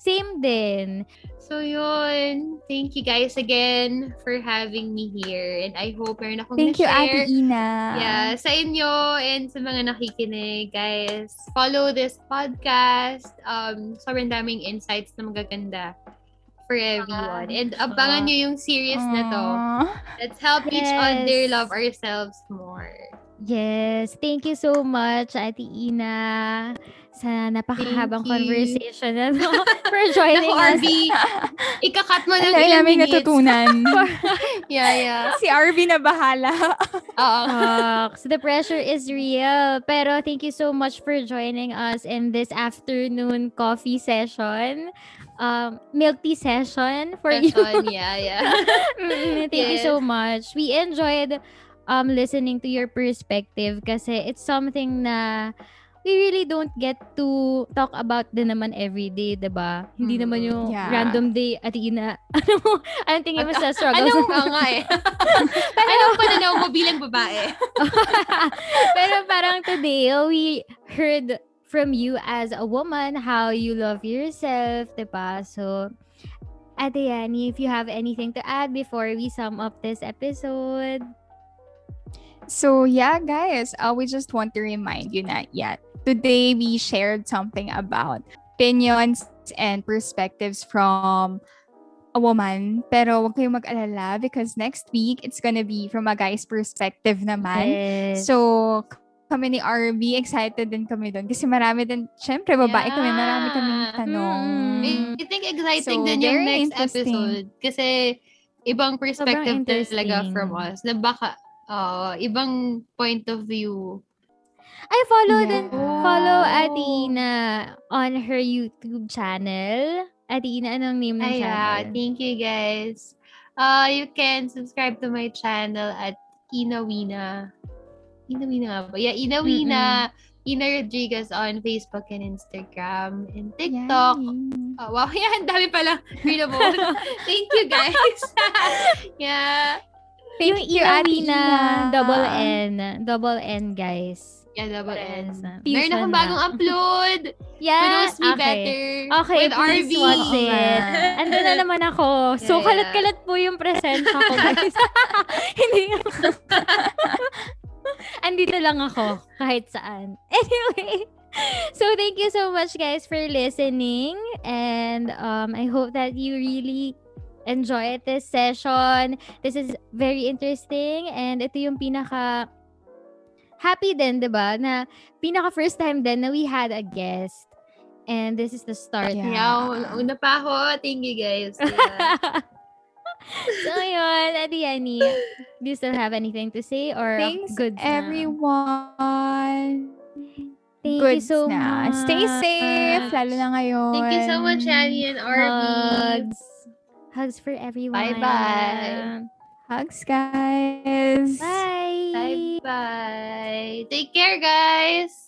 S1: same din.
S3: So yun, thank you guys again for having me here. And I hope meron akong
S2: Thank you,
S3: na-share.
S2: Ate Ina.
S3: Yeah, sa inyo and sa mga nakikinig, guys. Follow this podcast. Um, sobrang daming insights na magaganda for everyone. And abangan nyo yung series na to. Let's help each
S1: Yes.
S3: other love ourselves more.
S1: Yes. Thank you so much, Ate Ina, sa napakahabang conversation na to, for joining
S3: Naku,
S1: us.
S3: RV, ikakat mo ng ilang
S2: namin
S3: minutes.
S2: natutunan.
S3: Yeah, yeah.
S2: si RV na bahala.
S3: Oo.
S1: Talks. The pressure is real. Pero thank you so much for joining us in this afternoon coffee session. Um, milk tea session for you.
S3: Session, yeah, yeah.
S1: Mm, thank you so much. We enjoyed um listening to your perspective kasi it's something na we really don't get to talk about din naman every day, 'di ba? Hindi
S3: Mm,
S1: naman yung
S2: yeah.
S1: random day at ina. Ano mo? Anong tingin mo sa struggles?
S3: Anong, oo nga eh. Anong pananaw mo bilang babae?
S1: Pero parang today, we heard from you as a woman how you love yourself, diba? So, Ate Yani, if you have anything to add before we sum up this episode.
S2: So yeah, guys, uh, we just want to remind you that yeah, today we shared something about opinions and perspectives from a woman. Pero wag kayong mag-alala because next week it's gonna be from a guy's perspective naman.
S1: Yes.
S2: So kami ni RB, excited din kami doon. Kasi marami din, syempre babae kami, marami
S3: Yeah.
S2: tanong.
S1: Mm.
S3: I think exciting
S2: So,
S3: din yung next episode. Kasi ibang perspective talaga
S1: interesting.
S3: from us. Na baka, uh, ibang point of view.
S1: I follow
S2: Yeah.
S1: din, follow Ate Ina on her YouTube channel. Ate Ina, anong name ng
S3: Ay, yeah.
S1: channel?
S3: Thank you guys. Uh, you can subscribe to my channel at Inawina. Inawina nga ba? Yeah, Inawina. Ina Rodriguez on Facebook and Instagram and TikTok.
S2: Yay.
S3: Oh, wow, yan. Dami pala. Readable. Thank you, guys. yeah.
S1: yung
S2: Thank you, Ate
S1: Inawina,
S2: Ina.
S1: double N. Double N, guys.
S3: Yeah, double N. Meron akong
S1: na.
S3: bagong upload. Who
S1: Yeah,
S3: knows me
S1: okay.
S3: better.
S1: Okay,
S3: with
S1: please
S3: RV.
S1: watch it. Ando na naman ako. So,
S3: Yeah, yeah.
S1: kalat-kalat po yung presensya ko, guys. Hindi. Andito lang ako, kahit saan. Anyway, so thank you so much, guys, for listening. And um, I hope that you really enjoyed this session. This is very interesting. And ito yung pinaka happy din, di ba? Na pinaka first time din na we had a guest. And this is the start.
S2: Yeah.
S3: Yeah, una- una pa ako. Thank you, guys. Yeah.
S1: So yun, Ate Yani, do you still have anything to say or
S2: Thanks,
S1: good
S2: everyone.
S1: Thank you
S2: Goods
S1: so
S2: na.
S1: much.
S2: Stay safe, lalo na ngayon.
S3: Thank you so much, Annie and RB.
S1: Hugs. Hugs for everyone.
S3: Bye-bye.
S2: Hugs, guys.
S1: Bye.
S3: Bye-bye. Take care, guys.